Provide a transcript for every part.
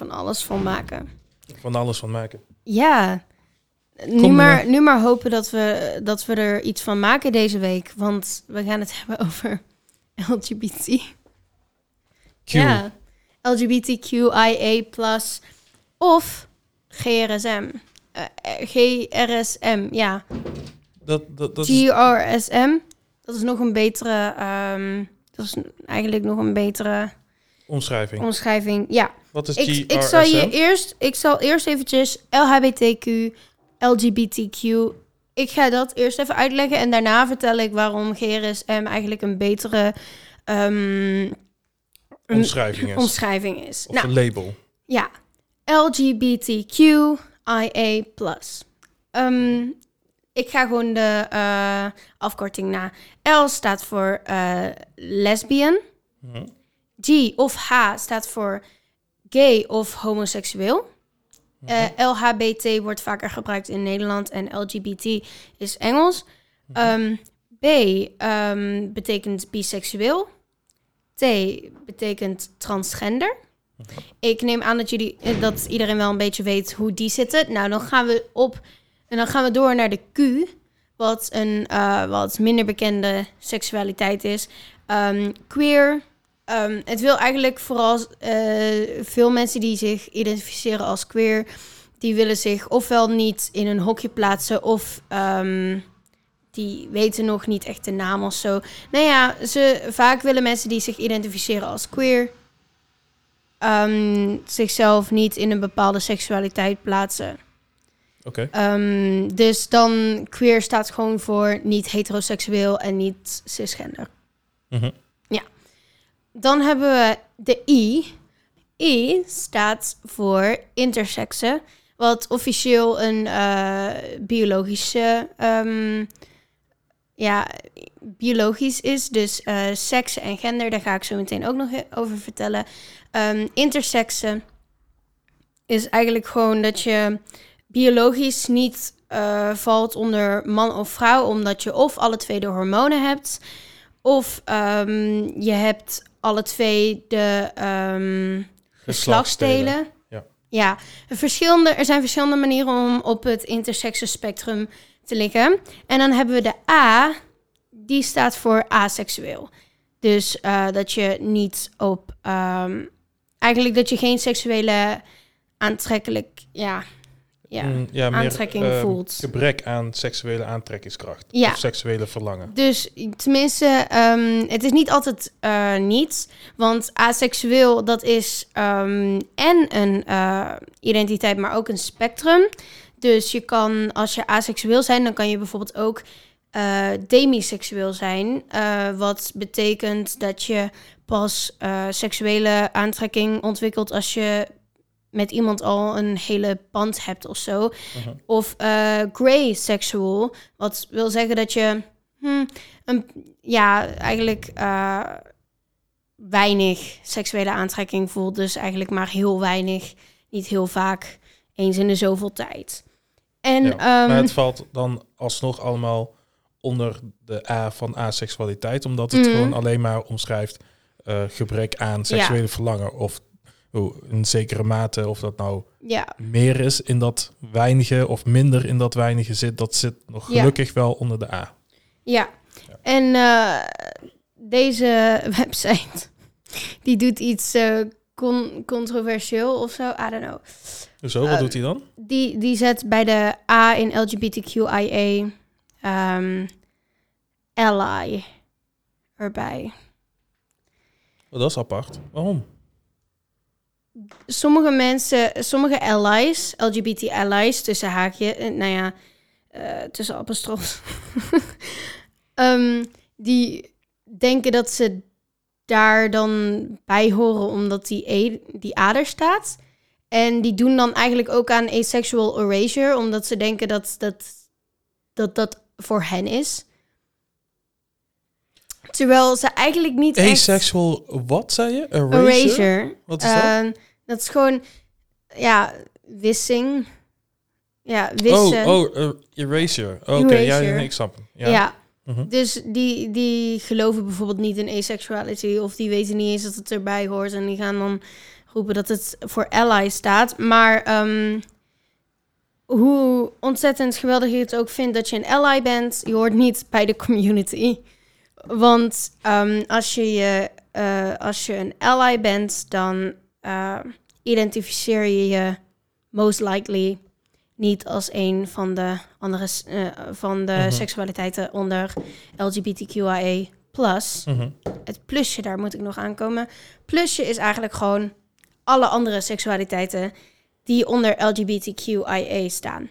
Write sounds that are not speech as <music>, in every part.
er van alles van maken. Van alles van maken. Ja. Nu Kom maar, maar. nu maar hopen dat we, dat we er iets van maken deze week. Want we gaan het <laughs> hebben over LGBT. Q. Ja. LGBTQIA+, of GRSM. Eh, GRSM, ja. Dat, dat, dat. GRSM. Dat is nog een betere... ehm, dat is eigenlijk nog een betere Omschrijving. omschrijving. Ja. Wat is Ik, GRSM? ik, zal je eerst, ik zal eerst eventjes LHBTQ, LGBTQ. Ik ga dat eerst even uitleggen en daarna vertel ik waarom GRSM eigenlijk een betere ehm, Omschrijving is. omschrijving is. Of Nou, een label. ja. LGBTQIA+. Ehm, ik ga gewoon de eh, afkorting na. L staat voor eh, lesbian. Mhm. G of H staat voor gay of homoseksueel. Eh, LHBT wordt vaker gebruikt in Nederland en LGBT is Engels. Ehm, B ehm, betekent biseksueel. T betekent transgender. Ik neem aan dat, jullie, eh, dat iedereen wel een beetje weet hoe die zitten. Nou, dan gaan we op en dan gaan we door naar de Q, wat een eh, wat minder bekende seksualiteit is. Ehm, queer. Ehm, het wil eigenlijk vooral eh, veel mensen die zich identificeren als queer, die willen zich ofwel niet in een hokje plaatsen of ehm, die weten nog niet echt de naam of zo. Nou ja, ze, vaak willen mensen die zich identificeren als queer ehm, zichzelf niet in een bepaalde seksualiteit plaatsen. Oké. Dus dan queer staat gewoon voor niet heteroseksueel en niet cisgender. Mhm. Dan hebben we de I. I staat voor intersexen, wat officieel een eh, biologische, ehm, ja, biologisch is. Dus eh seks en gender, daar ga ik zo meteen ook nog over vertellen. Ehm intersexen is eigenlijk gewoon dat je biologisch niet eh, valt onder man of vrouw, omdat je of alle twee de hormonen hebt, of ehm, je hebt alle twee de ehm, geslachtsdelen. Ja. ja verschillende, er zijn verschillende manieren om op het intersexe spectrum te liggen. En dan hebben we de A, die staat voor aseksueel. Dus eh, dat je niet op, ehm, eigenlijk dat je geen seksuele aantrekkelijk, ja, ja. Mm, ja, meer, aantrekking ehm, voelt. Gebrek aan seksuele aantrekkingskracht. Ja. Of seksuele verlangen. Dus tenminste, ehm, het is niet altijd eh niet. Want aseksueel, dat is ehm, en een eh, identiteit, maar ook een spectrum. Dus je kan, als je aseksueel zijn, dan kan je bijvoorbeeld ook eh, demiseksueel zijn. wat betekent dat je pas seksuele aantrekking ontwikkelt als je met iemand al een hele band hebt of zo. Mhm. Of eh grey sexual, wat wil zeggen dat je hm, een, ja, eigenlijk eh, weinig seksuele aantrekking voelt. Dus eigenlijk maar heel weinig, niet heel vaak, eens in de zoveel tijd. En Ja, ehm, maar het valt dan alsnog allemaal onder de A van aseksualiteit, omdat het Mhm. gewoon alleen maar omschrijft eh, gebrek aan seksuele verlangen. Of in zekere mate, of dat nou ja, meer is in dat weinige of minder in dat weinige zit, dat zit nog Ja. gelukkig wel onder de A. ja. Ja. En eh, deze <laughs> website, die doet iets eh, con- controversieel of zo, I don't know. Zo, wat Eh, doet hij dan? Die, die zet bij de A in LGBTQIA ehm ally erbij. Oh, dat is apart. Waarom? Sommige mensen, sommige allies, LGBT allies, tussen haakje, eh, nou ja, eh, tussen apostrof, <laughs> Ehm, die denken dat ze daar dan bij horen omdat die, e, die A er staat. En die doen dan eigenlijk ook aan asexual erasure, omdat ze denken dat dat, dat, dat voor hen is. Terwijl ze eigenlijk niet echt... Asexual, wat zei je? Erasure? Erasure. Wat is dat? Ehm, dat is gewoon, ja, wissing. Ja, wissen. Oh, oh, erasure. Oké, ja, Erasure. nee, ik snap hem. ja. Ja. Mhm. Dus die, die geloven bijvoorbeeld niet in asexuality of die weten niet eens dat het erbij hoort en die gaan dan roepen dat het voor ally staat. Maar ehm, hoe ontzettend geweldig je het ook vindt dat je een ally bent, je hoort niet bij de community. Want ehm, als, je je, eh, als je een ally bent, dan uh, identificeer je je most likely niet als een van de andere uh, van de mm -hmm. seksualiteiten onder LGBTQIA+. Mm -hmm. Het plusje, daar moet ik nog aankomen. Plusje is eigenlijk gewoon alle andere seksualiteiten die onder LGBTQIA staan.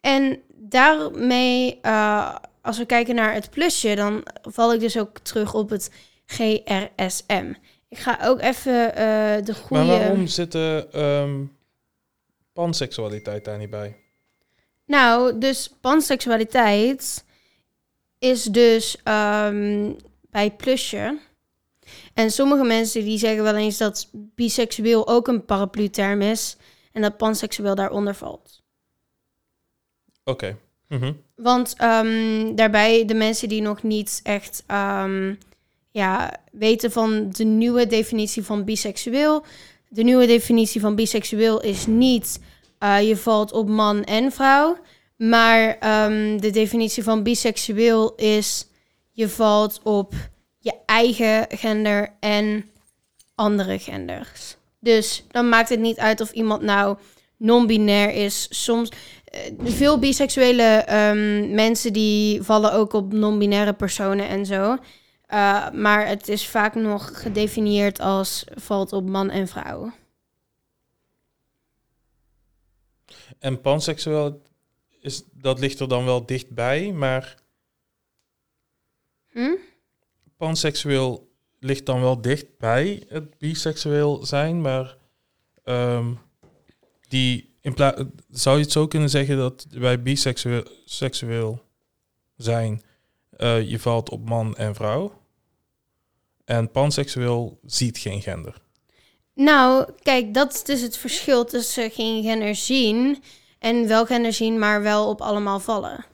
En daarmee, uh, als we kijken naar het plusje, dan val ik dus ook terug op het GRSM. Ik ga ook even uh, de goede... Maar waarom zit de um, panseksualiteit daar niet bij? Nou, dus panseksualiteit is dus um, bij plusje. En sommige mensen die zeggen wel eens dat biseksueel ook een paraplu-term is en dat panseksueel daaronder valt. Oké. Okay. -hmm. Want um, daarbij de mensen die nog niet echt um, ja, weten van de nieuwe definitie van biseksueel. De nieuwe definitie van biseksueel is niet uh, je valt op man en vrouw. Maar um, de definitie van biseksueel is je valt op je eigen gender en andere genders. Dus dan maakt het niet uit of iemand nou non-binair is. Soms veel biseksuele um, mensen die vallen ook op non-binaire personen en zo. Uh, maar het is vaak nog gedefinieerd als valt op man en vrouw. En panseksueel is dat ligt er dan wel dichtbij, maar hm? panseksueel ligt dan wel dichtbij het biseksueel zijn, maar um, die in plaats zou je het zo kunnen zeggen dat bij biseksueel seksueel zijn uh, je valt op man en vrouw en panseksueel ziet geen gender. Nou, kijk, dat is dus het verschil tussen geen gender zien en wel gender zien, maar wel op allemaal vallen.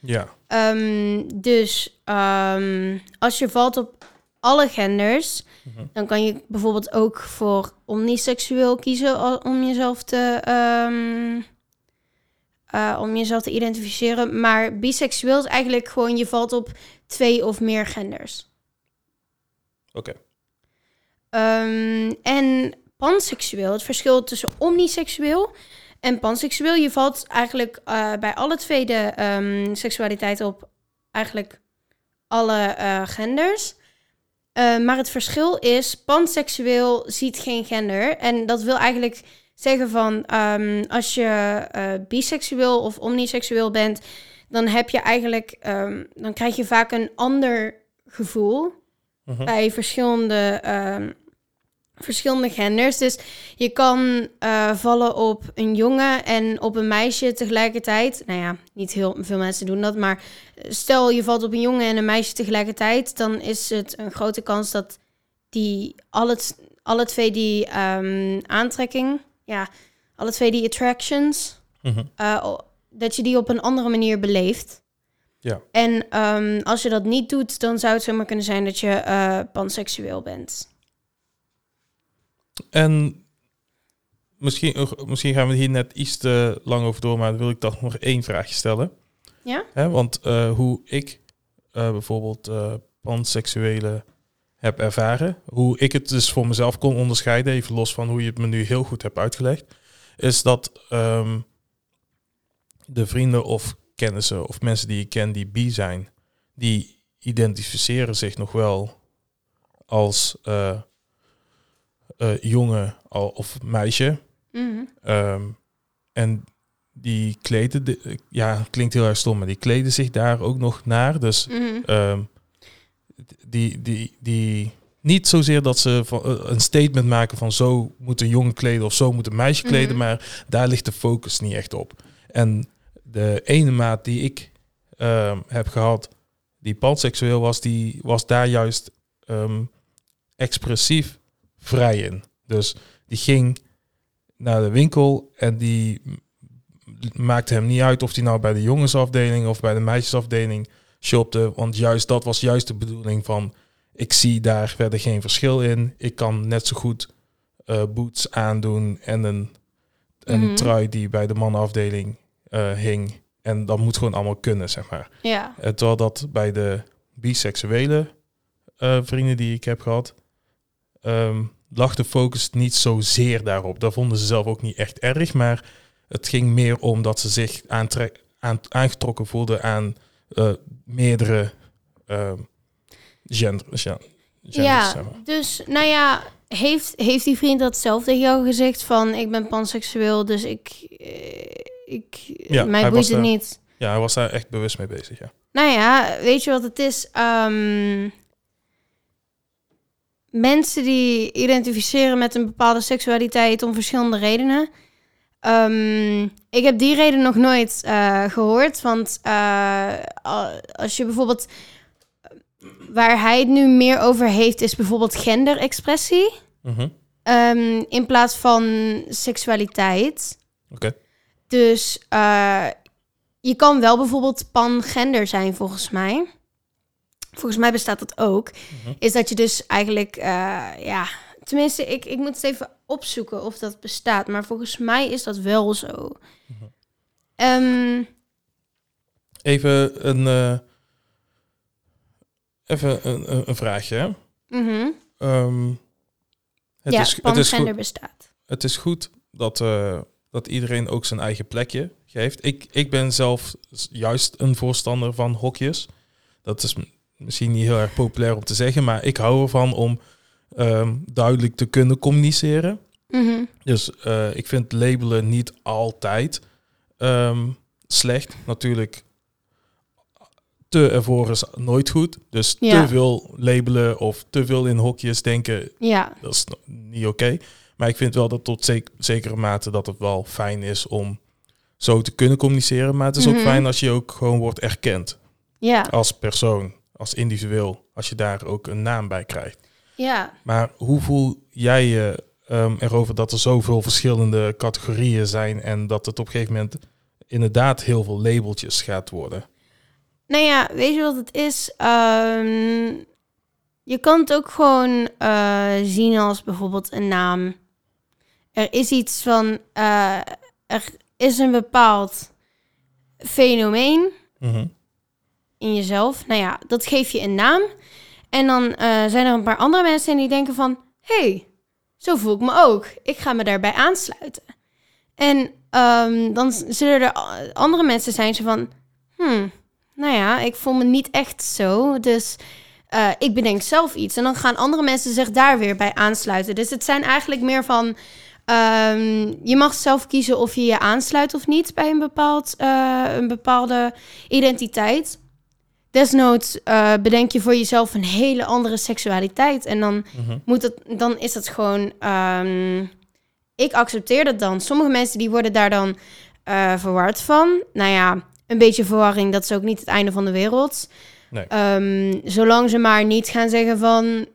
Ja. Um, dus um, als je valt op alle genders, mm -hmm. dan kan je bijvoorbeeld ook voor omniseksueel kiezen om jezelf te, um, uh, om jezelf te identificeren. Maar biseksueel is eigenlijk gewoon je valt op twee of meer genders. Oké. Okay. Um, en panseksueel, het verschil tussen omniseksueel en panseksueel, je valt eigenlijk uh, bij alle twee de um, seksualiteiten op eigenlijk alle uh, genders. Uh, maar het verschil is, panseksueel ziet geen gender. En dat wil eigenlijk zeggen van, um, als je uh, biseksueel of omniseksueel bent, dan heb je eigenlijk, um, dan krijg je vaak een ander gevoel uh -huh. bij verschillende um, verschillende genders. Dus je kan uh, vallen op een jongen en op een meisje tegelijkertijd. Nou ja, niet heel veel mensen doen dat, maar stel je valt op een jongen en een meisje tegelijkertijd, dan is het een grote kans dat die alle, alle twee die um, aantrekking, ja, alle twee die attractions, -huh. uh, dat je die op een andere manier beleeft. Ja. En um, als je dat niet doet, dan zou het zomaar kunnen zijn dat je uh, panseksueel bent. En misschien, misschien gaan we hier net iets te lang over door, maar dan wil ik toch nog één vraagje stellen. Ja? Hè, want uh, hoe ik uh, bijvoorbeeld uh, panseksuele heb ervaren, hoe ik het dus voor mezelf kon onderscheiden, even los van hoe je het me nu heel goed hebt uitgelegd, is dat um, de vrienden of kennissen of mensen die ik ken die bi zijn, die identificeren zich nog wel als uh, jongen of meisje. Mm -hmm. um, en die kleden, de, ja, klinkt heel erg stom, maar die kleden zich daar ook nog naar. Dus mm -hmm. um, die, die, die, niet zozeer dat ze van, uh, een statement maken van zo moet een jongen kleden of zo moet een meisje kleden, mm -hmm. maar daar ligt de focus niet echt op. En de ene maat die ik um, heb gehad, die panseksueel was, die was daar juist um, expressief vrij in. Dus die ging naar de winkel en die maakte hem niet uit of hij nou bij de jongensafdeling of bij de meisjesafdeling shopte. Want juist dat was juist de bedoeling van ik zie daar verder geen verschil in. Ik kan net zo goed eh, boots aandoen en een, een Mhm. trui die bij de mannenafdeling eh, hing. En dat moet gewoon allemaal kunnen, zeg maar. Ja. Eh, terwijl dat bij de biseksuele vrienden die ik heb gehad, ehm, lag de focus niet zozeer daarop. Dat vonden ze zelf ook niet echt erg, maar het ging meer om dat ze zich aantrek, aan, aangetrokken voelden aan eh, meerdere ehm genders. Ja, genders, ja, zeg maar. dus nou ja, heeft, heeft die vriend dat zelf tegen jou gezegd van ik ben panseksueel, dus ik, eh, ik Ja, mij boeit het daar- niet. ja, hij was daar echt bewust mee bezig, ja. Nou ja, weet je wat het is? Ehm, mensen die identificeren met een bepaalde seksualiteit om verschillende redenen. Ehm, ik heb die reden nog nooit eh, gehoord. Want eh, als je bijvoorbeeld. Waar hij het nu meer over heeft, is bijvoorbeeld genderexpressie. Mhm. ehm, in plaats van seksualiteit. Oké. Dus eh, je kan wel bijvoorbeeld pangender zijn, volgens mij. Volgens mij bestaat dat ook. Mhm. Is dat je dus eigenlijk, eh, ja, tenminste, ik, ik moet het even opzoeken of dat bestaat. Maar volgens mij is dat wel zo. Mhm. Ehm, Even een, eh, even een, vraagje. Hè? mhm. Ehm, het, ja, is, het, is goed, bestaat. het is goed dat, eh, dat iedereen ook zijn eigen plekje geeft. Ik, ik ben zelf juist een voorstander van hokjes. Dat is misschien niet heel erg populair om te zeggen, maar ik hou ervan om ehm, duidelijk te kunnen communiceren. Mhm. Dus eh, ik vind labelen niet altijd ehm, slecht. Natuurlijk, te ervoor is nooit goed. Dus Ja. te veel labelen of te veel in hokjes denken, Ja, dat is niet oké. Maar ik vind wel dat tot zek- zekere mate dat het wel fijn is om zo te kunnen communiceren. Maar het is Mhm. ook fijn als je ook gewoon wordt erkend ja, als persoon, als individueel. Als je daar ook een naam bij krijgt. ja. Maar hoe voel jij je ehm, erover dat er zoveel verschillende categorieën zijn en dat het op een gegeven moment inderdaad heel veel labeltjes gaat worden? Nou ja, weet je wat het is? Ehm, je kan het ook gewoon eh, zien als bijvoorbeeld een naam. Er is iets van, eh, er is een bepaald fenomeen Mhm. In jezelf. Nou ja, dat geef je een naam. En dan eh, zijn er een paar andere mensen die denken van... hey, zo voel ik me ook. Ik ga me daarbij aansluiten. En ehm, dan zullen er andere mensen zijn van... Hmm, nou ja, ik voel me niet echt zo. Dus eh, ik bedenk zelf iets. En dan gaan andere mensen zich daar weer bij aansluiten. Dus het zijn eigenlijk meer van... ehm, je mag zelf kiezen of je je aansluit of niet bij een, bepaald, eh, een bepaalde identiteit. Desnoods eh, bedenk je voor jezelf een hele andere seksualiteit. En dan, Mhm. moet het, dan is het gewoon... ehm, ik accepteer dat dan. Sommige mensen die worden daar dan eh, verward van. Nou ja, een beetje verwarring, dat is ook niet het einde van de wereld. Nee. Ehm, zolang ze maar niet gaan zeggen van...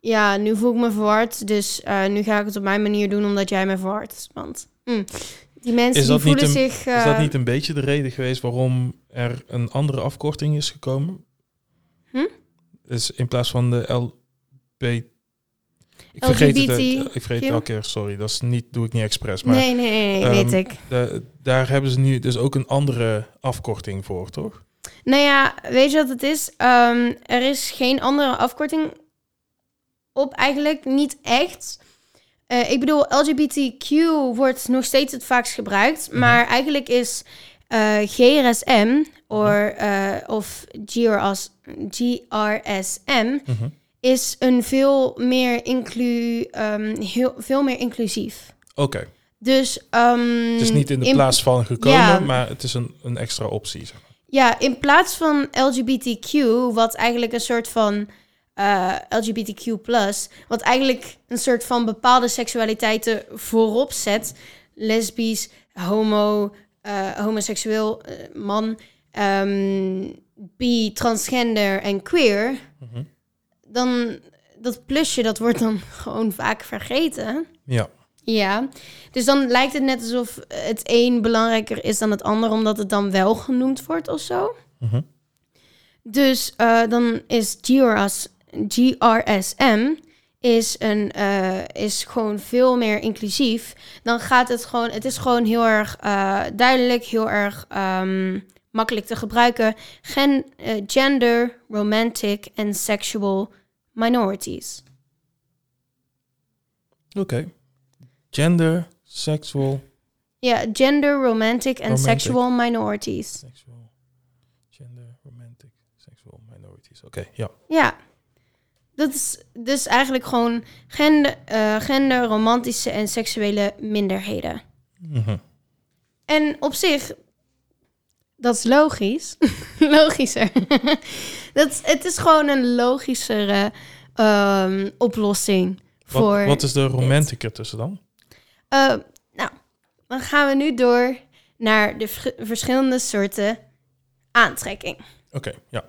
Ja, nu voel ik me verward, dus eh, nu ga ik het op mijn manier doen omdat jij me verward. Want hm, die mensen Is dat niet voelen een- zich... Is dat eh, niet een beetje de reden geweest waarom er een andere afkorting is gekomen? Hm? Dus in plaats van de LB... Ik vergeet het, ik vergeet het elke keer, sorry. Dat is niet, doe ik niet expres. Maar nee, nee, nee, nee, ehm, weet ik. de- daar hebben ze nu dus ook een andere afkorting voor, toch? Nou ja, weet je wat het is? Ehm, er is geen andere afkorting op eigenlijk, niet echt. Eh, ik bedoel, LGBTQ wordt nog steeds het vaakst gebruikt, Mhm. maar eigenlijk is eh, GRSM or, eh, of GRS, GRSM Mhm. is een veel meer, inclu, ehm, heel, veel meer inclusief. Oké. Dus, ehm, Het is niet in de in- plaats van gekomen, Ja. maar het is een, een extra optie. Zeg maar. Ja, in plaats van LGBTQ, wat eigenlijk een soort van eh, LGBTQ+, wat eigenlijk een soort van bepaalde seksualiteiten voorop zet, lesbisch, homo, eh, homoseksueel, eh, man, ehm, bi, transgender en queer, Mhm. dan dat plusje, dat wordt dan <laughs> gewoon vaak vergeten. Ja. Ja, dus dan lijkt het net alsof het een belangrijker is dan het ander, omdat het dan wel genoemd wordt of zo. Mhm. Dus dan is GRS, GRSM is, een, eh, is gewoon veel meer inclusief. Dan gaat het gewoon, het is gewoon heel erg eh, duidelijk, heel erg ehm, makkelijk te gebruiken. Gen, eh, gender, romantic en sexual minorities. Oké. Gender, sexual, Ja, gender, romantic en sexual minorities. sexual, gender, romantic, sexual minorities. Oké, ja. Ja. Dat is dus eigenlijk gewoon gender, eh, gender, romantische en seksuele minderheden. Mhm. En op zich, dat is logisch. <laughs> Logischer. <laughs> dat, is- het is gewoon een logischere ehm, oplossing voor. Wat, is de romantic ertussen dan? Eh, nou, dan gaan we nu door naar de verschillende soorten aantrekking. Oké, ja.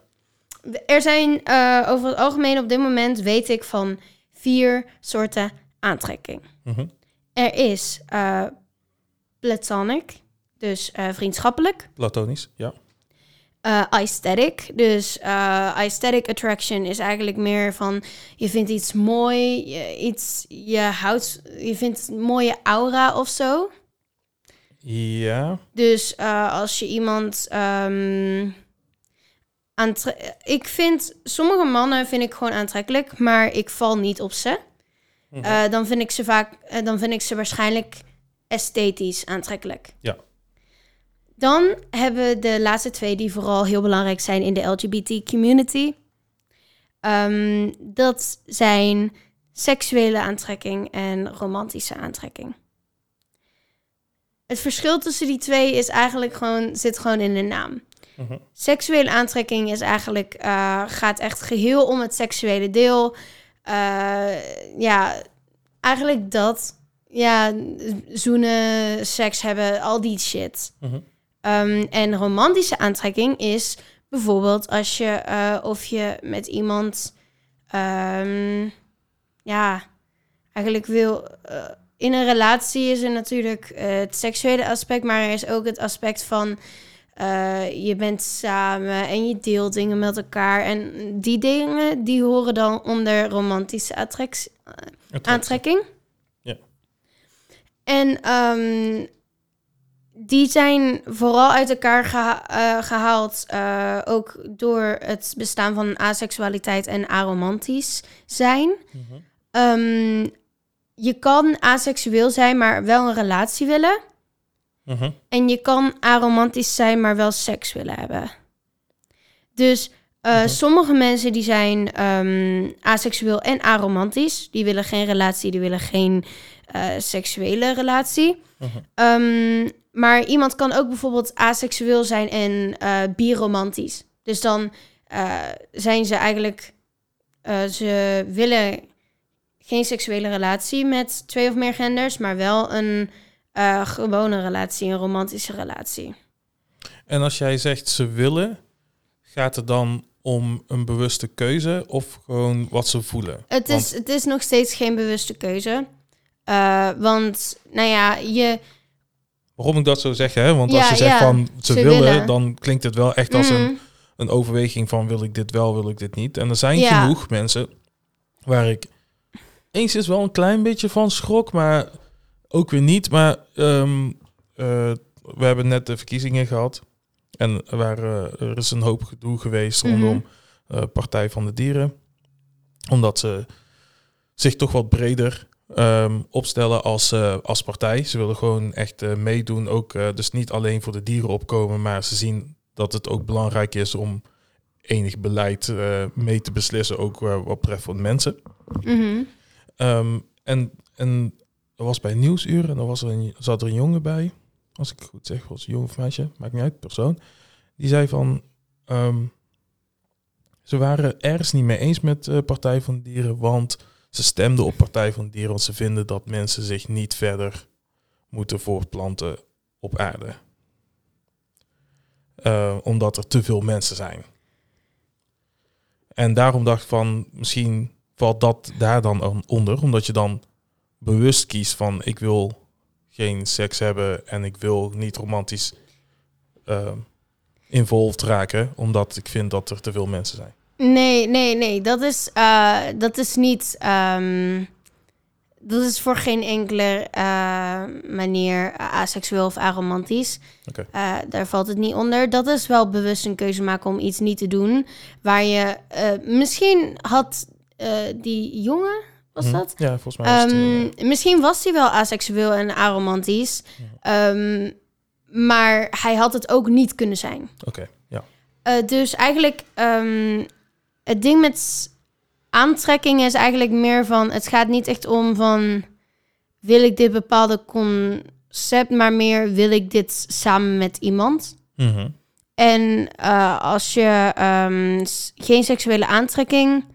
Er zijn eh, over het algemeen op dit moment, weet ik, van vier soorten aantrekking. Mhm. Er is eh, platonic, dus eh, vriendschappelijk. Platonisch, ja. eh aesthetic. Dus aesthetic attraction is eigenlijk meer van je vindt iets mooi, je, iets, je houdt, je vindt een mooie aura of zo. Ja. Dus als je iemand ehm ik vind sommige mannen vind ik gewoon aantrekkelijk, maar ik val niet op ze. Mhm. Eh, dan vind ik ze vaak, eh, dan vind ik ze waarschijnlijk esthetisch aantrekkelijk. Ja. Dan hebben we de laatste twee die vooral heel belangrijk zijn in de LGBT community. Ehm, dat zijn seksuele aantrekking en romantische aantrekking. Het verschil tussen die twee is eigenlijk gewoon, zit gewoon in de naam. Mhm. Seksuele aantrekking is eigenlijk, eh, gaat echt geheel om het seksuele deel. Eh, ja, eigenlijk dat. Ja, zoenen, seks hebben, al die shit. Mhm. Ehm, en romantische aantrekking is bijvoorbeeld als je eh, of je met iemand, ehm, ja, eigenlijk wil. in een relatie is er natuurlijk het seksuele aspect, maar er is ook het aspect van eh, je bent samen en je deelt dingen met elkaar. En die dingen die horen dan onder romantische attractie, Attractie. aantrekking. Ja. En ehm, die zijn vooral uit elkaar geha- eh, gehaald, eh, ook door het bestaan van aseksualiteit en aromantisch zijn. Mhm. Ehm, je kan aseksueel zijn, maar wel een relatie willen. Mhm. En je kan aromantisch zijn, maar wel seks willen hebben. Dus eh, Mhm. sommige mensen die zijn ehm aseksueel en aromantisch. Die willen geen relatie, die willen geen eh, seksuele relatie. Mhm. Ehm, maar iemand kan ook bijvoorbeeld aseksueel zijn en eh biromantisch. Dus dan zijn ze eigenlijk... ze willen geen seksuele relatie met twee of meer genders... maar wel een eh, gewone relatie, een romantische relatie. En als jij zegt ze willen, gaat het dan om een bewuste keuze of gewoon wat ze voelen? Het is, het is nog steeds geen bewuste keuze. Eh, want, nou ja, je... Waarom ik dat zo zeg, hè? Want als je zegt ja, van ze, ze willen, willen. dan klinkt het wel echt als een, Mm, een overweging van wil ik dit wel, wil ik dit niet. En er zijn Ja. genoeg mensen waar ik eens is wel een klein beetje van schrok, maar ook weer niet. Maar ehm, eh, we hebben net de verkiezingen gehad en er, waren, er is een hoop gedoe geweest Mhm. rondom eh, Partij van de Dieren, omdat ze zich toch wat breder ehm, opstellen als, eh, als partij. Ze willen gewoon echt meedoen, ook dus niet alleen voor de dieren opkomen, maar ze zien dat het ook belangrijk is om enig beleid mee te beslissen, ook wat betreft de mensen. mhm. Ehm, en, en er was bij Nieuwsuur en was er zat er een jongen bij, als ik goed zeg, was een jongen of meisje, maakt niet uit, persoon. Die zei van, ehm, ze waren ergens niet mee eens met eh Partij van Dieren, want ze stemden op Partij van Dieren, want ze vinden dat mensen zich niet verder moeten voortplanten op aarde. Eh, omdat er te veel mensen zijn. En daarom dacht ik van, misschien valt dat daar dan onder, omdat je dan bewust kiest van, ik wil geen seks hebben en ik wil niet romantisch eh, involved raken, omdat ik vind dat er te veel mensen zijn. Nee, nee, nee. Dat is, eh, dat is niet. ehm, dat is voor geen enkele eh, manier aseksueel of aromantisch. Oké. Eh, daar valt het niet onder. Dat is wel bewust een keuze maken om iets niet te doen. Waar je misschien had die jongen, was Mhm. dat? Ja, volgens mij was die, Ehm, misschien was hij wel aseksueel en aromantisch. Ehm, maar hij had het ook niet kunnen zijn. Oké, ja. Eh, dus eigenlijk, ehm, het ding met aantrekking is eigenlijk meer van... Het gaat niet echt om van... Wil ik dit bepaalde concept, maar meer wil ik dit samen met iemand? Mhm. En eh, als je geen seksuele aantrekking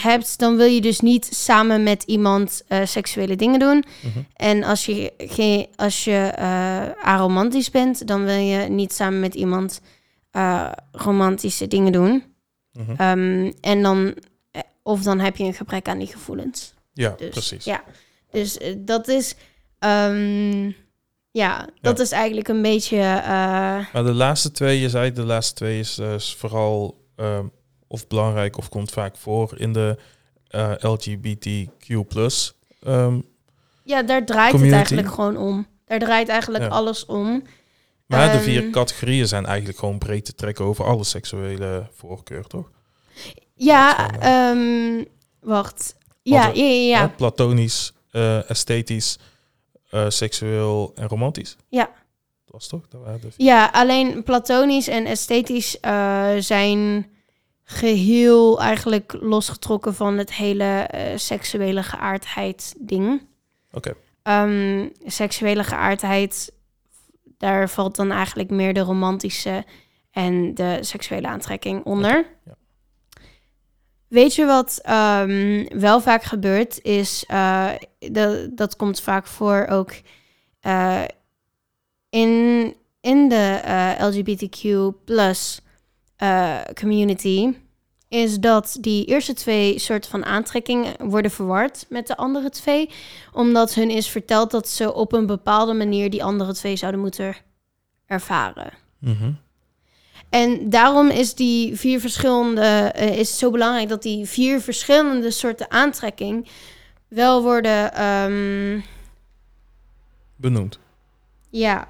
hebt, dan wil je dus niet samen met iemand eh, seksuele dingen doen. Mhm. En als je, geen, als je eh, aromantisch bent, dan wil je niet samen met iemand eh, romantische dingen doen. Mhm. Ehm, en dan, of dan heb je een gebrek aan die gevoelens. Ja, Dus, precies. Ja, dus dat is, ehm, ja, dat is eigenlijk een beetje, Maar de laatste twee, je zei de laatste twee is, is vooral ehm, of belangrijk of komt vaak voor in de eh, LGBTQ+. ehm, ja, daar draait Community. het eigenlijk gewoon om. Daar draait eigenlijk Ja. alles om. maar de Ehm, vier categorieën zijn eigenlijk gewoon breed te trekken over alle seksuele voorkeur, toch? Ja, is ehm, wacht. Ja, ja, ja, Platonisch, eh, esthetisch, eh, seksueel en romantisch. Ja. Dat was toch? Dat waren de vier. Ja, alleen platonisch en esthetisch eh, zijn geheel eigenlijk losgetrokken van het hele eh, seksuele geaardheid ding. Oké. Ehm, seksuele geaardheid, daar valt dan eigenlijk meer de romantische en de seksuele aantrekking onder. ja. Weet je wat ehm, wel vaak gebeurt, is eh, dat, dat komt vaak voor ook eh, in, in de LGBTQ plus community, is dat die eerste twee soorten van aantrekking worden verward met de andere twee, omdat hun is verteld dat ze op een bepaalde manier die andere twee zouden moeten ervaren. Mhm. En daarom is die vier verschillende, eh, is het zo belangrijk dat die vier verschillende soorten aantrekking wel worden, ehm, Benoemd. ja,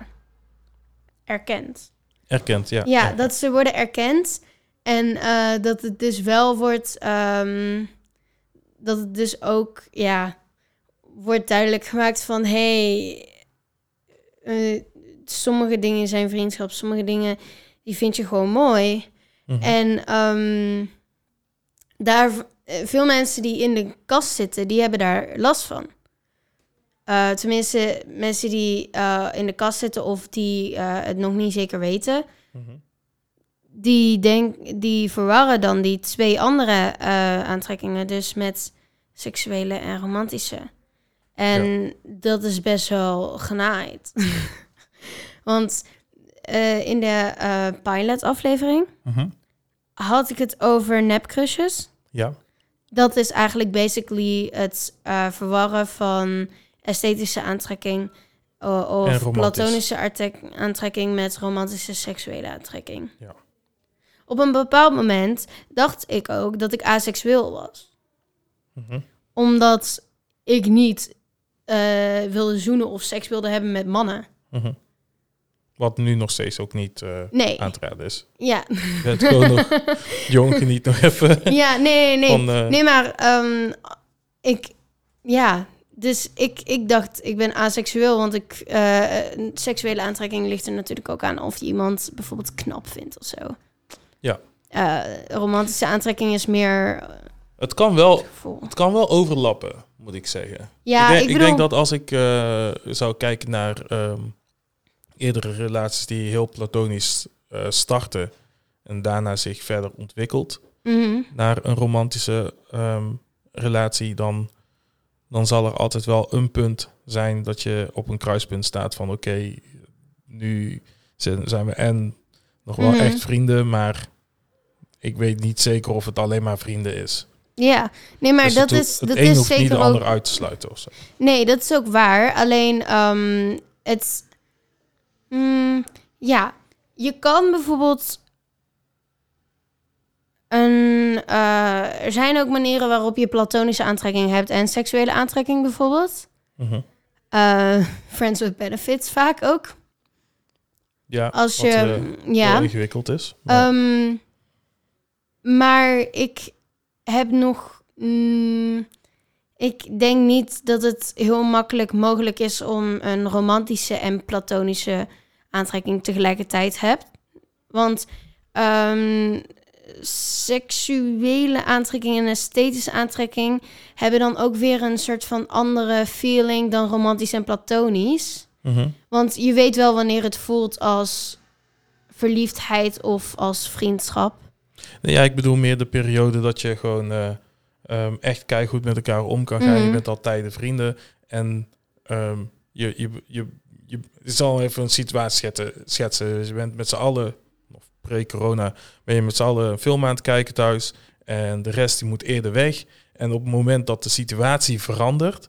erkend. Erkend, ja. Ja, dat ze worden erkend en eh, dat het dus wel wordt, ehm, dat het dus ook, ja, wordt duidelijk gemaakt van, hey, eh, sommige dingen zijn vriendschap, sommige dingen die vind je gewoon mooi. Mhm. En ehm, daar, eh, veel mensen die in de kast zitten, die hebben daar last van. Tenminste, mensen die in de kast zitten of die het nog niet zeker weten, Mhm. Die, denk, die verwarren dan die twee andere eh, aantrekkingen, dus met seksuele en romantische. En dat is best wel genaaid. <laughs> Want eh, in de eh, pilot-aflevering Mhm. had ik het over nepcrushes. Ja. Dat is eigenlijk basically het verwarren van esthetische aantrekking of platonische aantrekking met romantische seksuele aantrekking. Ja. Op een bepaald moment dacht ik ook dat ik aseksueel was. Mhm. Omdat ik niet eh, wilde zoenen of seks wilde hebben met mannen. Mhm. Wat nu nog steeds ook niet Nee. aan te raden is. Ja, Je bent gewoon nog <laughs> jong, geniet nog even ja nee, nee, nee. van... eh, Nee, maar ehm, ik, ja, dus ik, ik dacht, ik ben aseksueel, want ik, seksuele aantrekking ligt er natuurlijk ook aan of je iemand bijvoorbeeld knap vindt of zo. Ja. Eh, romantische aantrekking is meer eh, Het kan wel, het kan wel overlappen, moet ik zeggen. Ja, ik, denk, ik ik bedoel, denk dat als ik eh, zou kijken naar ehm, eerdere relaties die heel platonisch starten en daarna zich verder ontwikkelt Mhm. naar een romantische ehm, relatie, dan, dan zal er altijd wel een punt zijn dat je op een kruispunt staat van oké, nu zijn zijn we en nog wel Mhm. echt vrienden, maar ik weet niet zeker of het alleen maar vrienden is. ja, nee, maar Dus dat het, is, het dat een is hoeft niet de ook ander uit te sluiten of zo. Nee, dat is ook waar. Alleen, ehm, het... mm, ja, je kan bijvoorbeeld... een, eh, er zijn ook manieren waarop je platonische aantrekking hebt en seksuele aantrekking bijvoorbeeld. Mhm. Eh, <laughs> friends with benefits vaak ook. Ja, Als je, eh, ja. ingewikkeld is. Maar- Ehm, maar ik heb nog. mm, ik denk niet dat het heel makkelijk mogelijk is om een romantische en platonische aantrekking tegelijkertijd hebt. Want ehm, seksuele aantrekking en esthetische aantrekking hebben dan ook weer een soort van andere feeling dan romantisch en platonisch. Mhm. Want je weet wel wanneer het voelt als verliefdheid of als vriendschap. Nee, ja, ik bedoel meer de periode dat je gewoon eh, ehm, echt keihard met elkaar om kan gaan. Je Mhm. bent al tijden vrienden. En ehm, je, je, je, je, zal even een situatie schetsen. schetsen. Dus je bent met z'n allen, of pre-corona, ben je met z'n allen een film aan het kijken thuis. En de rest die moet eerder weg. En op het moment dat de situatie verandert,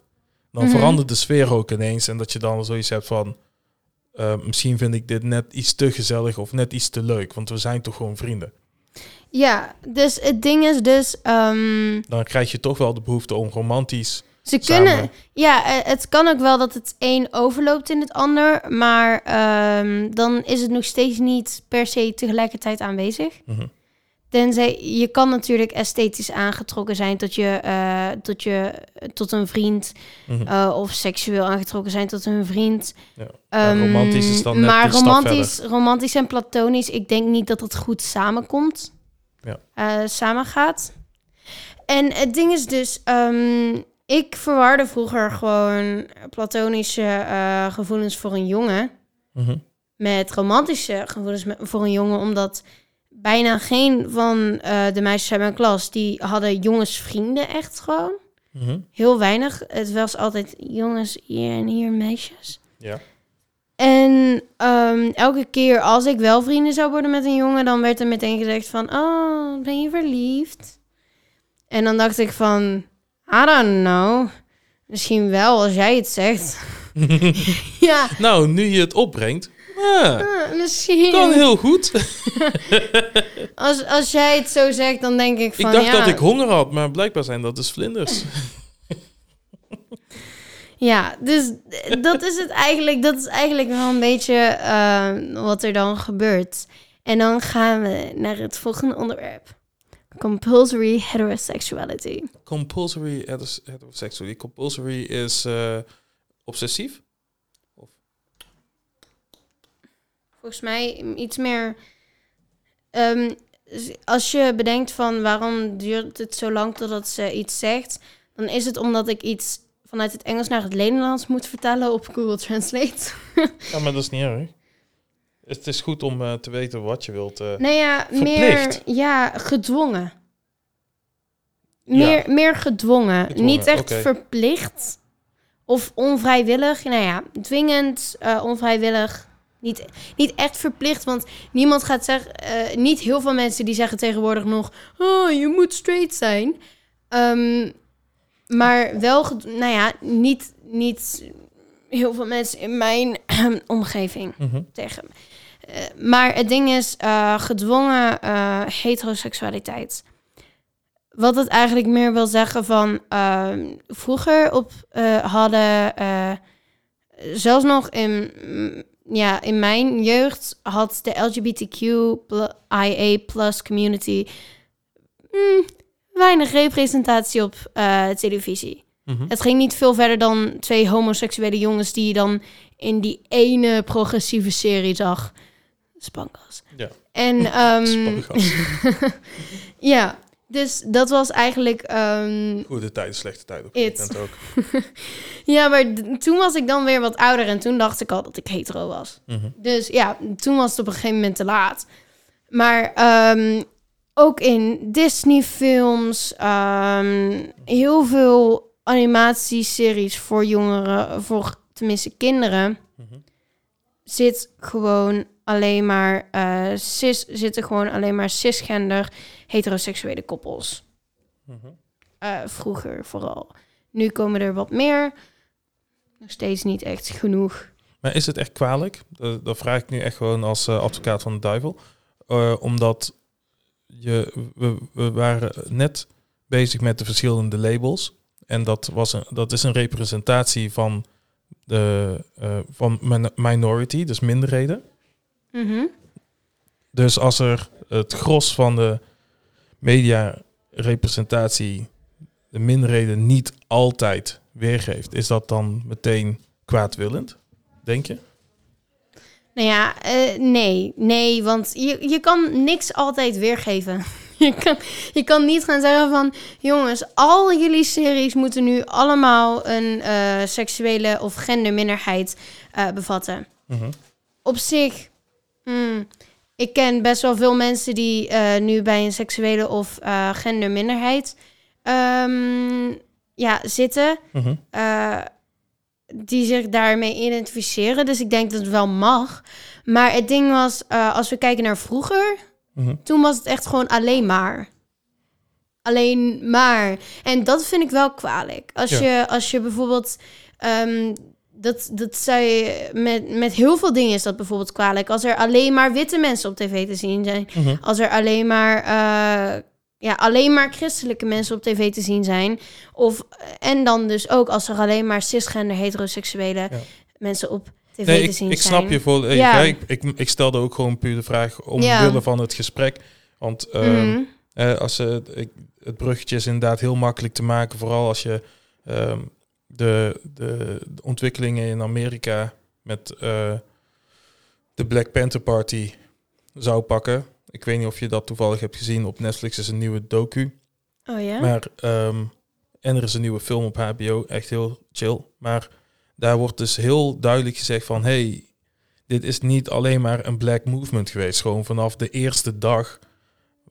dan Mhm. verandert de sfeer ook ineens. En dat je dan zoiets hebt van... eh, misschien vind ik dit net iets te gezellig of net iets te leuk. Want we zijn toch gewoon vrienden. Ja, dus het ding is dus... ehm, dan krijg je toch wel de behoefte om romantisch. ze Samen. kunnen... Ja, eh, het kan ook wel dat het een overloopt in het ander. Maar ehm, dan is het nog steeds niet per se tegelijkertijd aanwezig. Mhm. Tenzij je kan natuurlijk esthetisch aangetrokken zijn tot je, eh, tot je tot een vriend. Mhm. eh, of seksueel aangetrokken zijn tot een vriend. Ja. Ehm, romantisch is dan net maar romantisch, romantisch en platonisch, ik denk niet dat het goed samenkomt. Ja. Eh, samengaat. En het ding is dus, ehm, ik verwarde vroeger gewoon platonische gevoelens voor een jongen Mhm. met romantische gevoelens voor een jongen, omdat bijna geen van eh, de meisjes uit mijn klas die hadden jongensvrienden echt gewoon. Mhm. Heel weinig. Het was altijd jongens hier en hier meisjes. Ja. En ehm, elke keer als ik wel vrienden zou worden met een jongen, dan werd er meteen gezegd van, oh, ben je verliefd? En dan dacht ik van, I don't know. Misschien wel als jij het zegt. <laughs> ja, nou, nu je het opbrengt, ja, ah, misschien. kan heel goed. <laughs> Als, als jij het zo zegt, dan denk ik van, ik dacht ja, dat ik honger had, maar blijkbaar zijn dat dus vlinders. <laughs> Ja, dus dat is het eigenlijk. Dat is eigenlijk wel een beetje eh, wat er dan gebeurt. En dan gaan we naar het volgende onderwerp. Compulsory heterosexuality. Compulsory heteros- heterosexuality. Compulsory is eh, obsessief. Volgens mij iets meer... ehm, als je bedenkt van waarom duurt het zo lang totdat ze iets zegt... dan is het omdat ik iets vanuit het Engels naar het Nederlands moet vertalen op Google Translate. <laughs> Ja, maar dat is niet erg. Het is goed om eh, te weten wat je wilt. Nee, ja, Verplicht. meer ja, gedwongen. Meer, meer gedwongen. Gedwongen, Niet echt verplicht. Of onvrijwillig. Nou ja, dwingend, eh, onvrijwillig. Niet, niet echt verplicht, want niemand gaat zeggen... eh, niet heel veel mensen die zeggen tegenwoordig nog... Oh, je moet straight zijn. Ehm, maar wel, nou ja, niet, niet heel veel mensen in mijn <clears throat> omgeving Mhm. tegen. Eh, maar het ding is, eh, gedwongen heteroseksualiteit. Wat het eigenlijk meer wil zeggen van... ehm, vroeger op, hadden... zelfs nog in, ja, in mijn jeugd... had de LGBTQIA plus community... mm, weinig representatie op eh, televisie. Mhm. Het ging niet veel verder dan twee homoseksuele jongens die je dan in die ene progressieve serie zag. Spankas. Ja. En ehm, <laughs> <laughs> ja, dus dat was eigenlijk. ehm, Goede tijden, slechte tijden. Op ook. <laughs> ja, maar toen was ik dan weer wat ouder en toen dacht ik al dat ik hetero was. Mhm. Dus ja, toen was het op een gegeven moment te laat. Maar ehm, ook in Disney-films, ehm, heel veel animatieseries voor jongeren, voor tenminste kinderen, Mhm. zit gewoon alleen maar eh, cis, zitten gewoon alleen maar cisgender heteroseksuele koppels. Mhm. Eh, vroeger vooral. Nu komen er wat meer. Nog steeds niet echt genoeg. Maar is het echt kwalijk? Dat, dat vraag ik nu echt gewoon als eh, advocaat van de duivel. Eh, omdat je, we, we waren net bezig met de verschillende labels. En dat, was een, dat is een representatie van, de, eh, van min- minority, dus minderheden. Mhm. Dus als er het gros van de media-representatie de minderheden niet altijd weergeeft, is dat dan meteen kwaadwillend, denk je? Nou ja, eh, nee. Nee, want je, je kan niks altijd weergeven. <laughs> Je kan, je kan niet gaan zeggen van... Jongens, al jullie series moeten nu allemaal een eh, seksuele of genderminderheid eh, bevatten. Op zich... hmm, ik ken best wel veel mensen die eh, nu bij een seksuele of eh, genderminderheid ehm, ja, zitten. Mhm. eh, die zich daarmee identificeren. Dus ik denk dat het wel mag. Maar het ding was, als we kijken naar vroeger, Mhm. toen was het echt gewoon alleen maar. Alleen maar. En dat vind ik wel kwalijk. Als, Ja. je, als je bijvoorbeeld. ehm, dat, dat zei met, met heel veel dingen is dat bijvoorbeeld kwalijk. Als er alleen maar witte mensen op tv te zien zijn. Mhm. Als er alleen maar, eh, ja, alleen maar christelijke mensen op tv te zien zijn. Of, en dan dus ook als er alleen maar cisgender heteroseksuele Ja. mensen op tv Nee, te ik, zien ik zijn. snap je volledig. Ja. Ja. Ik, ik, ik stelde ook gewoon puur de vraag Ja. omwille van het gesprek. Want eh, als, eh, ik, het bruggetje is inderdaad heel makkelijk te maken. Vooral als je ehm, de, de, de ontwikkelingen in Amerika met eh, de Black Panther Party zou pakken. Ik weet niet of je dat toevallig hebt gezien. Op Netflix is een nieuwe docu. Oh ja? Maar, ehm, en er is een nieuwe film op HBO, echt heel chill. Maar daar wordt dus heel duidelijk gezegd van... hey, dit is niet alleen maar een black movement geweest. Gewoon vanaf de eerste dag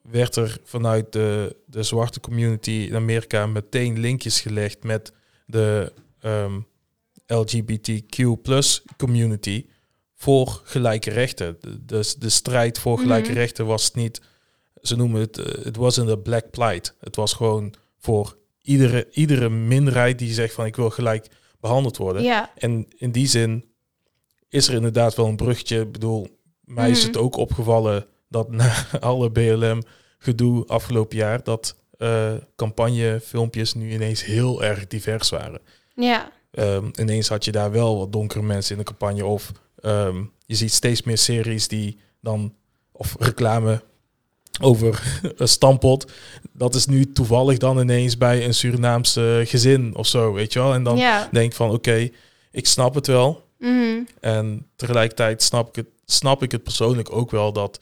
werd er vanuit de, de zwarte community in Amerika meteen linkjes gelegd met de ehm, LGBTQ community voor gelijke rechten. Dus de strijd voor gelijke Mhm. rechten was niet, ze noemen het, eh, het wasn't a black plight. Het was gewoon voor iedere, iedere minderheid die zegt van ik wil gelijk behandeld worden. ja. En in die zin is er inderdaad wel een bruggetje. Ik bedoel, mij is Mhm. het ook opgevallen dat na <laughs> alle BLM gedoe afgelopen jaar, dat campagnefilmpjes nu ineens heel erg divers waren. Ja. Ehm, ineens had je daar wel wat donkere mensen in de campagne. Of ehm, je ziet steeds meer series die dan, of reclame over <laughs> stampot. Dat is nu toevallig dan ineens bij een Surinaamse gezin of zo, weet je wel. En dan ja. denk van, oké, ik snap het wel. Mhm. En tegelijkertijd snap ik het, snap ik het persoonlijk ook wel dat,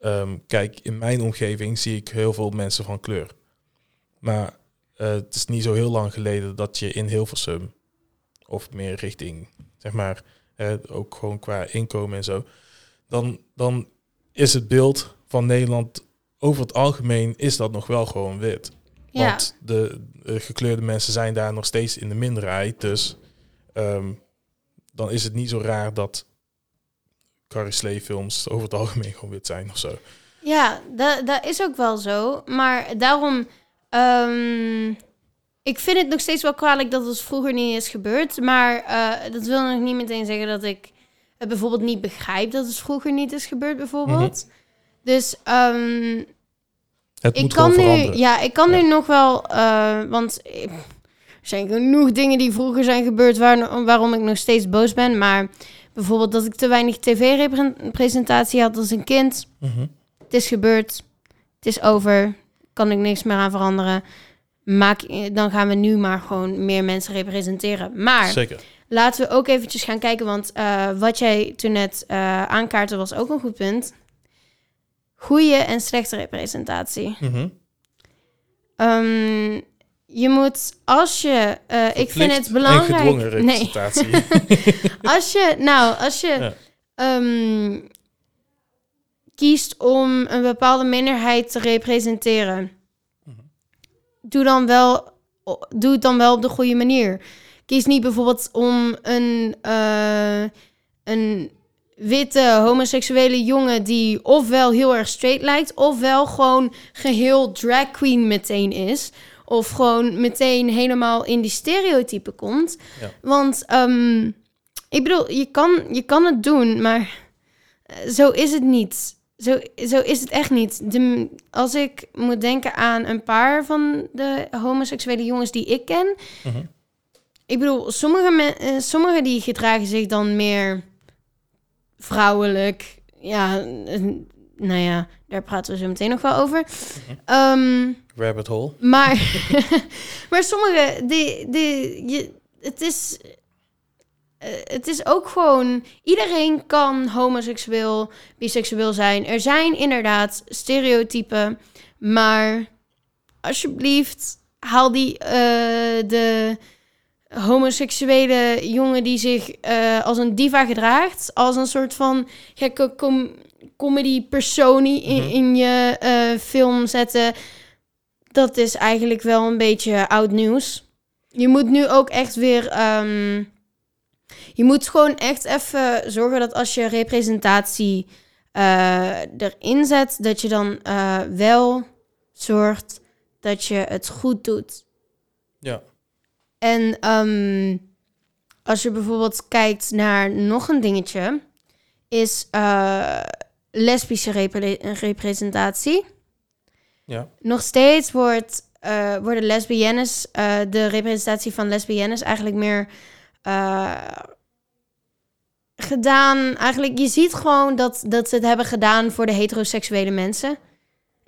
ehm, kijk, in mijn omgeving zie ik heel veel mensen van kleur. Maar eh, het is niet zo heel lang geleden dat je in Hilversum, of meer richting, zeg maar, ook gewoon qua inkomen en zo, dan, dan is het beeld van Nederland over het algemeen is dat nog wel gewoon wit. Ja. Want de, de gekleurde mensen zijn daar nog steeds in de minderheid. Dus ehm, dan is het niet zo raar dat Carrie films over het algemeen gewoon wit zijn of zo. Ja, dat, dat is ook wel zo. Maar daarom... ehm, ik vind het nog steeds wel kwalijk dat het vroeger niet is gebeurd. Maar eh, dat wil nog niet meteen zeggen dat ik het bijvoorbeeld niet begrijp dat het vroeger niet is gebeurd, bijvoorbeeld. Dus ehm, Het ik moet kan nu, ja, ik kan Ja. nu nog wel, eh, want eh, er zijn genoeg dingen die vroeger zijn gebeurd waar, waarom ik nog steeds boos ben. Maar bijvoorbeeld dat ik te weinig tv-presentatie had als een kind. Mhm. Het is gebeurd. Het is over. Kan ik niks meer aan veranderen. Maak, dan gaan we nu maar gewoon meer mensen representeren. Maar Zeker. laten we ook eventjes gaan kijken. Want eh, wat jij toen net aankaartte was ook een goed punt. Goede en slechte representatie. Mhm. Ehm, je moet, als je... eh, ik vind het belangrijk... Nee, representatie. <laughs> als je, nou, als je Ja. ehm, kiest om een bepaalde minderheid te representeren, doe, dan wel, doe het dan wel op de goede manier. Kies niet bijvoorbeeld om een, eh, een witte homoseksuele jongen die ofwel heel erg straight lijkt, ofwel gewoon geheel drag queen meteen is. Of gewoon meteen helemaal in die stereotypen komt. Ja. Want ehm, ik bedoel, je kan, je kan het doen, maar eh, zo is het niet. Zo, zo is het echt niet. De, als ik moet denken aan een paar van de homoseksuele jongens die ik ken. Mhm. Ik bedoel, sommige, men, eh, sommige die gedragen zich dan meer vrouwelijk. Ja, nou ja, daar praten we zo meteen nog wel over. Ehm, Rabbit hole. maar, <laughs> maar sommige, die, die, je, het is... eh, Het is ook gewoon... Iedereen kan homoseksueel, biseksueel zijn. Er zijn inderdaad stereotypen. Maar alsjeblieft, haal die... eh, de homoseksuele jongen die zich eh, als een diva gedraagt... als een soort van gekke com comedy personie in, Mhm. in je film zetten... Dat is eigenlijk wel een beetje oud nieuws. Je moet nu ook echt weer. ehm, je moet gewoon echt even zorgen dat als je representatie eh, erin zet, dat je dan eh, wel zorgt dat je het goed doet. Ja. En ehm, als je bijvoorbeeld kijkt naar nog een dingetje, is eh, lesbische repre- representatie. Ja. Nog steeds wordt, worden lesbiennes, de representatie van lesbiennes eigenlijk meer eh, gedaan. Eigenlijk, je ziet gewoon dat, dat ze het hebben gedaan voor de heteroseksuele mensen.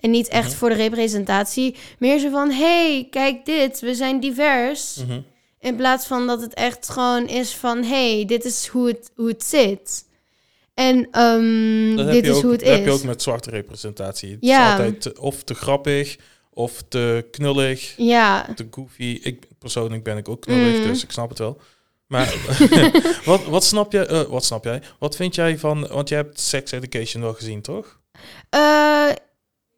En niet echt Mhm. voor de representatie. Meer zo van, hey, kijk dit, we zijn divers. Mhm. In plaats van dat het echt gewoon is van... hey, dit is hoe het, hoe het zit. En ehm, dit is ook, hoe het dat is. heb je ook met zwarte representatie. Het Ja. is altijd te- of te grappig, of te knullig, Ja, te goofy. Ik persoonlijk ben ik ook knullig, Mm. dus ik snap het wel. Maar <laughs> wat, wat, snap jij, eh, wat snap jij? Wat vind jij van... Want jij hebt Sex Education wel gezien, toch? Eh,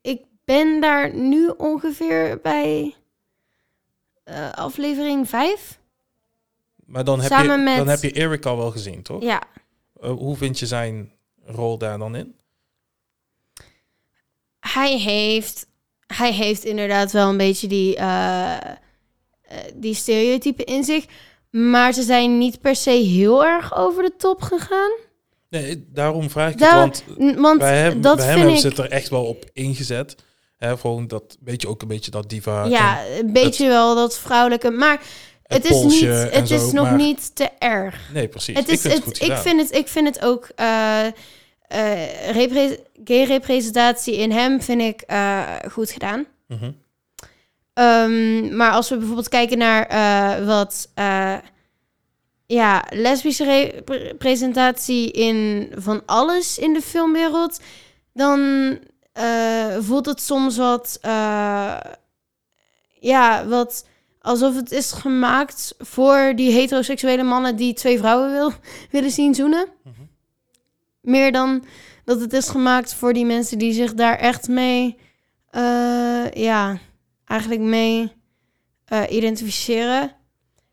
ik ben daar nu ongeveer bij eh, aflevering 5. Maar dan heb, Samen je, met- dan heb je Eric al wel gezien, toch? Ja. Hoe vind je zijn rol daar dan in? Hij heeft, hij heeft inderdaad wel een beetje die, die stereotypen in zich. Maar ze zijn niet per se heel erg over de top gegaan. Nee, daarom vraag ik Daar- het, want bij hem, dat bij hem vind hebben ik... ze het er echt wel op ingezet. Hè, gewoon dat beetje ook een beetje dat diva. ja, en een beetje wel dat vrouwelijke. Maar het, is, niet, het is nog maar- niet te erg. Nee, precies. Het is, ik vind het, ik, vind het, ik vind het ook... eh eh, repre- gay-representatie in hem vind ik eh, goed gedaan. Mhm. Ehm, maar als we bijvoorbeeld kijken naar eh, wat... eh, ja, lesbische re- representatie in van alles in de filmwereld... dan eh, voelt het soms wat... ja, wat... Alsof het is gemaakt voor die heteroseksuele mannen die twee vrouwen wil, <laughs> willen zien zoenen. Mhm. Meer dan dat het is gemaakt voor die mensen die zich daar echt mee, ja, eigenlijk mee eh, identificeren.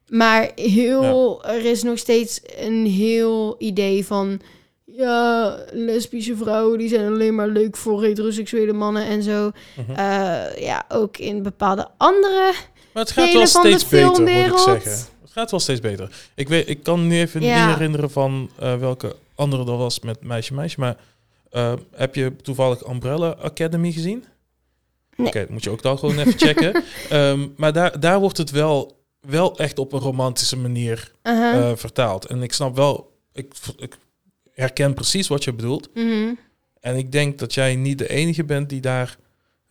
Maar heel, er is nog steeds een heel idee van, ja, lesbische vrouwen die zijn alleen maar leuk voor heteroseksuele mannen en zo. Mhm. Eh, ja, ook in bepaalde andere Maar het gaat wel steeds beter, moet ik zeggen. Het gaat wel steeds beter. Ik, weet, ik kan nu even Ja. niet herinneren van eh, welke andere dat was met Meisje Meisje. Maar heb je toevallig Umbrella Academy gezien? Nee. Oké, moet je ook dan gewoon even checken. <laughs> Ehm, maar daar, daar wordt het wel, wel echt op een romantische manier Uh-huh. eh, vertaald. En ik snap wel, ik, ik herken precies wat je bedoelt. Mhm. En ik denk dat jij niet de enige bent die daar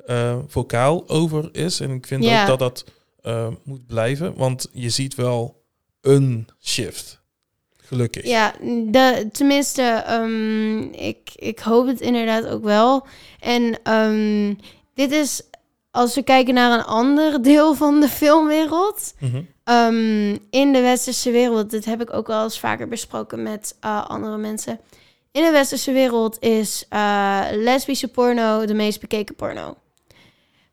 eh vocaal over is. En ik vind ook dat dat eh, moet blijven. Want je ziet wel een shift. Gelukkig. Ja, de, tenminste, ehm, ik, ik hoop het inderdaad ook wel. En ehm, dit is, als we kijken naar een ander <laughs> deel van de filmwereld, Mhm. ehm, in de westerse wereld, dit heb ik ook wel eens vaker besproken met eh, andere mensen. In de westerse wereld is eh, lesbische porno de meest bekeken porno.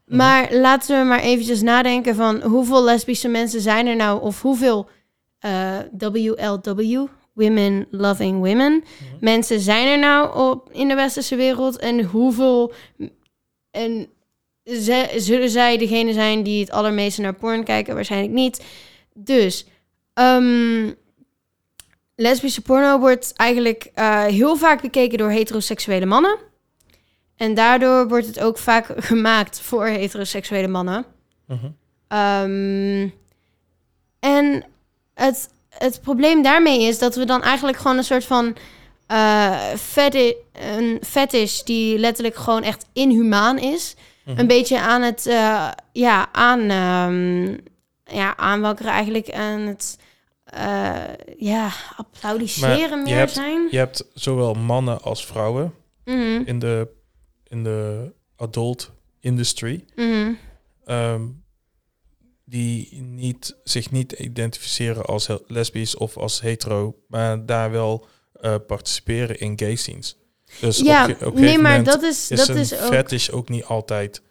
Mhm. Maar laten we maar eventjes nadenken van hoeveel lesbische mensen zijn er nou, of hoeveel eh, WLW, Women Loving Women, Mhm. mensen zijn er nou op, in de westerse wereld en hoeveel en ze, zullen zij degene zijn die het allermeeste naar porn kijken? Waarschijnlijk niet. Dus ehm, lesbische porno wordt eigenlijk eh, heel vaak bekeken door heteroseksuele mannen. En daardoor wordt het ook vaak <laughs> gemaakt voor heteroseksuele mannen. Mhm. Ehm, en het, het probleem daarmee is dat we dan eigenlijk gewoon een soort van eh feti- een fetish die letterlijk gewoon echt inhumaan is, Mhm. een beetje aan het eh, ja aan ehm, ja aanwakkeren eigenlijk aan het eh, ja applaudisseren meer hebt- zijn. Je hebt zowel mannen als vrouwen Mhm, in de, in de adult industry. mhm. ehm, die niet, zich niet identificeren als lesbisch of als hetero, maar daar wel eh, participeren in gay scenes. Dus ja, op, op nee, maar dat is, is dat is ook. fetish ook niet altijd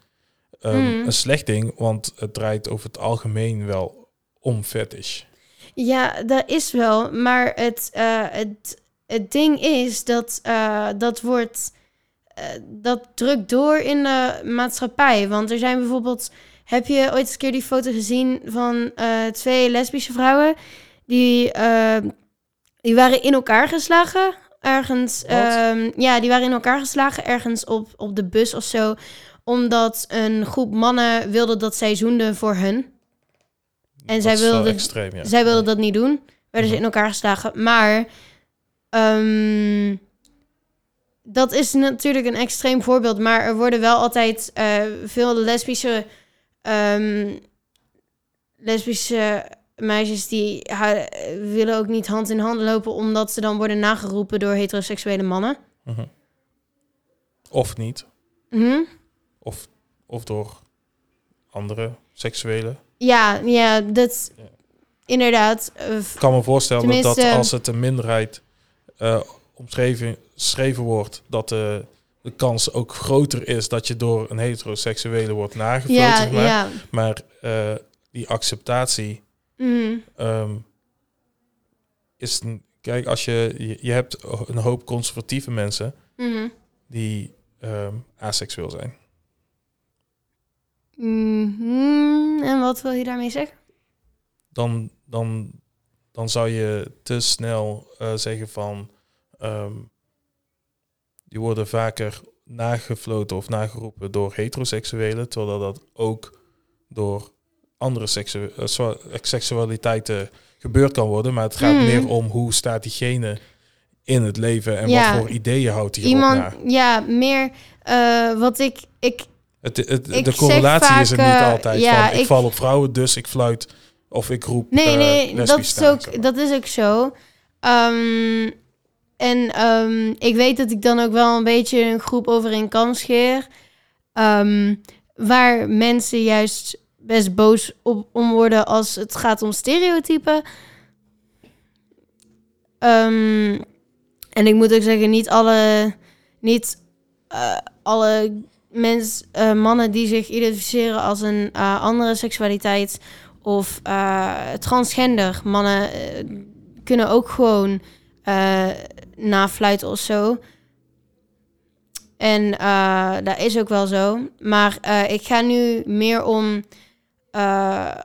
ehm, Mm. een slecht ding, want het draait over het algemeen wel om fetish. Ja, dat is wel. Maar het, eh, het, het ding is dat eh, dat wordt. eh, dat drukt door in de maatschappij. Want er zijn bijvoorbeeld. Heb je ooit eens een keer die foto gezien van twee lesbische vrouwen? Die, eh, die waren in elkaar geslagen. Ergens. Ehm, ja, die waren in elkaar geslagen ergens op, op de bus of zo. Omdat een groep mannen wilde dat zij zoenden voor hun. En Dat zij is wel wilde- extreem, ja. Zij wilden dat niet doen. Werden ze Mhm. in elkaar geslagen. Maar ehm, dat is natuurlijk een extreem voorbeeld. Maar er worden wel altijd eh, veel lesbische, ehm, lesbische meisjes die ha- willen ook niet hand in hand lopen. Omdat ze dan worden nageroepen door heteroseksuele mannen. Mhm. Of niet, Mhm. of, of door andere seksuele. Ja, ja, dat Ja. inderdaad. eh, Ik kan me voorstellen dat als het een minderheid eh, omschreven geschreven wordt, dat de, de kans ook groter is dat je door een heteroseksuele wordt nagefloten. ja, maar. ja. maar eh, die acceptatie Mhm. ehm, is... een- Kijk, als je, je... Je hebt een hoop conservatieve mensen Mhm. die ehm aseksueel zijn. Mhm. En wat wil je daarmee zeggen? dan, dan, dan zou je te snel eh, zeggen van ehm, die worden vaker nagefloten of nageroepen door heteroseksuelen, terwijl dat ook door andere seksu eh, seksualiteiten gebeurd kan worden. Maar het gaat Mm. meer om hoe staat diegene in het leven en Ja. wat voor ideeën houdt hij Iemand, na. ja, meer eh, wat ik, ik, Het, het, Ik de correlatie is er niet eh, altijd ja, van ik, ik- val op vrouwen, dus ik fluit of ik roep nee, nee, dat is staan, ook, zeg maar. dat is ook zo. Ehm, en ehm, ik weet dat ik dan ook wel een beetje een groep over een kam scheer, ehm, waar mensen juist best boos op om worden als het gaat om stereotypen. Ehm, en ik moet ook zeggen, niet alle, niet eh, alle mens, eh, mannen die zich identificeren als een eh, andere seksualiteit of transgender mannen kunnen ook gewoon nafluiten of zo. En dat is ook wel zo. Maar ik ga nu meer om. Eh,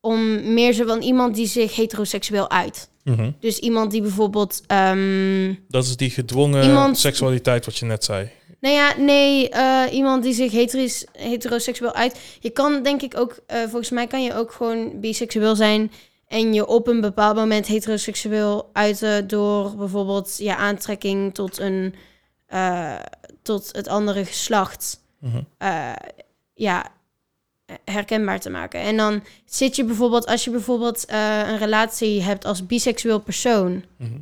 om meer zo van iemand die zich heteroseksueel uit. Mhm. Dus iemand die bijvoorbeeld. ehm, Dat is die gedwongen Iemand- seksualiteit wat je net zei. nou ja, nee, eh, iemand die zich heteris, heteroseksueel uit. Je kan denk ik ook, eh, volgens mij kan je ook gewoon biseksueel zijn en je op een bepaald moment heteroseksueel uiten door bijvoorbeeld je aantrekking tot een tot het andere geslacht Mhm. Ja, herkenbaar te maken. En dan zit je bijvoorbeeld, als je bijvoorbeeld eh, een relatie hebt als biseksueel persoon, Mhm.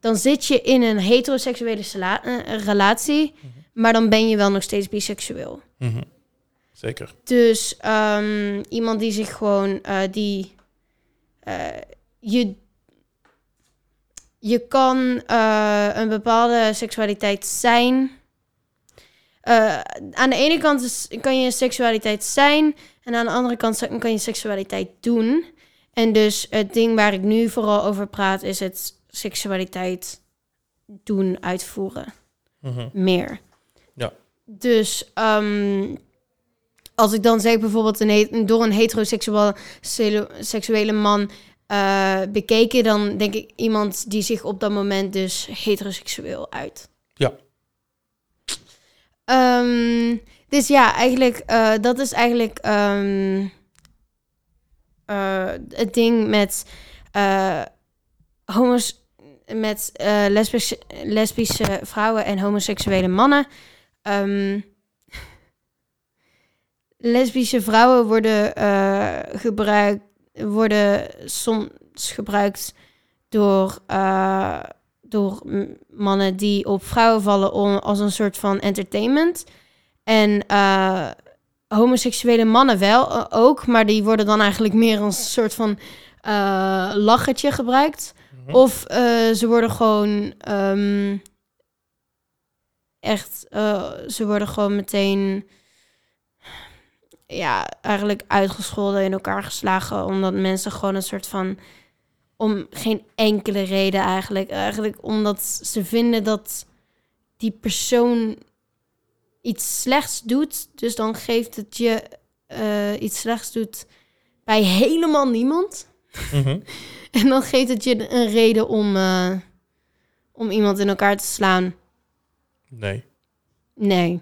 dan zit je in een heteroseksuele eh, relatie, maar dan ben je wel nog steeds biseksueel. Mhm. Zeker. Dus ehm, iemand die zich gewoon, eh, die, je, je kan een bepaalde seksualiteit zijn. Eh, aan de ene kant is, kan je seksualiteit zijn en aan de andere kant kan je seksualiteit doen. En dus het ding waar ik nu vooral over praat is het seksualiteit doen, uitvoeren Mhm. meer. Ja. Dus ehm, als ik dan zeg bijvoorbeeld een door een heteroseksuele man eh, bekeken, dan denk ik iemand die zich op dat moment dus heteroseksueel uit. Ja. Ehm, dus ja, eigenlijk, eh, dat is eigenlijk eh, het ding met eh homos met lesbische, lesbische vrouwen en homoseksuele mannen. Ehm, lesbische vrouwen worden gebruikt, worden soms gebruikt door, door mannen die op vrouwen vallen om, als een soort van entertainment. En eh, homoseksuele mannen wel eh, ook, maar die worden dan eigenlijk meer als een soort van lachertje gebruikt. Mhm. Of ze worden gewoon ehm, echt, ze worden gewoon meteen, ja, eigenlijk uitgescholden in elkaar geslagen, omdat mensen gewoon een soort van, om geen enkele reden eigenlijk, eigenlijk omdat ze vinden dat die persoon iets slechts doet, dus dan geeft het je eh, iets slechts doet bij helemaal niemand. Mhm. <laughs> En dan geeft het je een reden om, eh, om iemand in elkaar te slaan. Nee. Nee.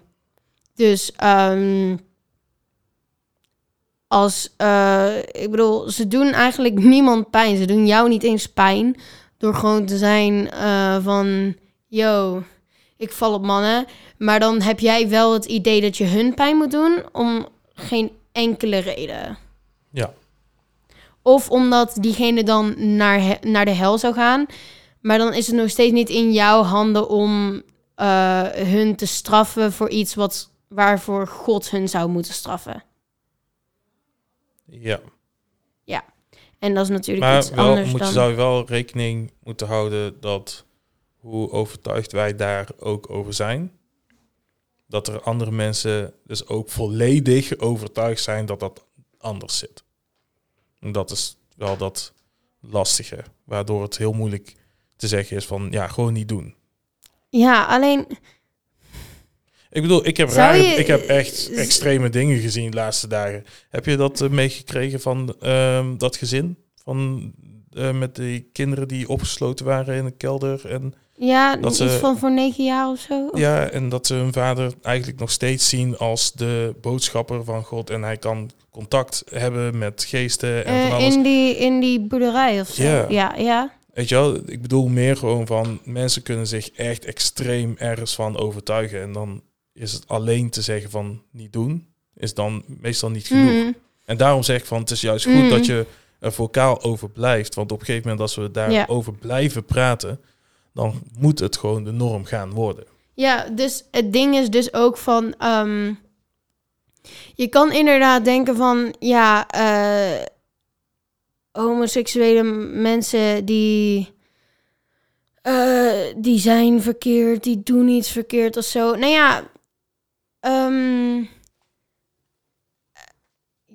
Dus ehm, als, eh, ik bedoel, ze doen eigenlijk <laughs> niemand pijn. Ze doen jou niet eens pijn door gewoon te zijn eh, van, yo, ik val op mannen. Maar dan heb jij wel het idee dat je hun pijn moet doen om geen enkele reden. Ja. Of omdat diegene dan naar, naar de hel zou gaan. Maar dan is het nog steeds niet in jouw handen om eh, hun te straffen voor iets wat, waarvoor God hun zou moeten straffen. Ja. En dat is natuurlijk Maar iets wel, anders moet dan... zou je wel rekening moeten houden dat hoe overtuigd wij daar ook over zijn, dat er andere mensen dus ook volledig overtuigd zijn dat dat anders zit. En dat is wel dat lastige, waardoor het heel moeilijk te zeggen is van ja, gewoon niet doen. Ja, alleen... Ik bedoel, ik heb, rare, je- ik heb echt extreme dingen gezien de laatste dagen. Heb je dat eh, meegekregen van ehm, dat gezin? Van, eh, met die kinderen die opgesloten waren in een kelder. En, Ja, Dat iets ze- van voor negen jaar of zo. Ja, en dat ze hun vader eigenlijk nog steeds zien als de boodschapper van God. En hij kan contact hebben met geesten en van Eh, alles. in, die, in die boerderij of zo. Ja. ja, ja. Weet je wel, ik bedoel meer gewoon van mensen kunnen zich echt extreem ergens van overtuigen. En dan is het alleen te zeggen van niet doen, is dan meestal niet genoeg. Mm. En daarom zeg ik van het is juist goed Mm. dat je er vocaal over blijft. Want op een gegeven moment als we daarover blijven praten, dan moet het gewoon de norm gaan worden. Ja, dus het ding is dus ook van... ehm, je kan inderdaad denken van... Ja, eh, homoseksuele mensen die... eh, die zijn verkeerd, die doen iets verkeerd of zo. Nou ja... ehm,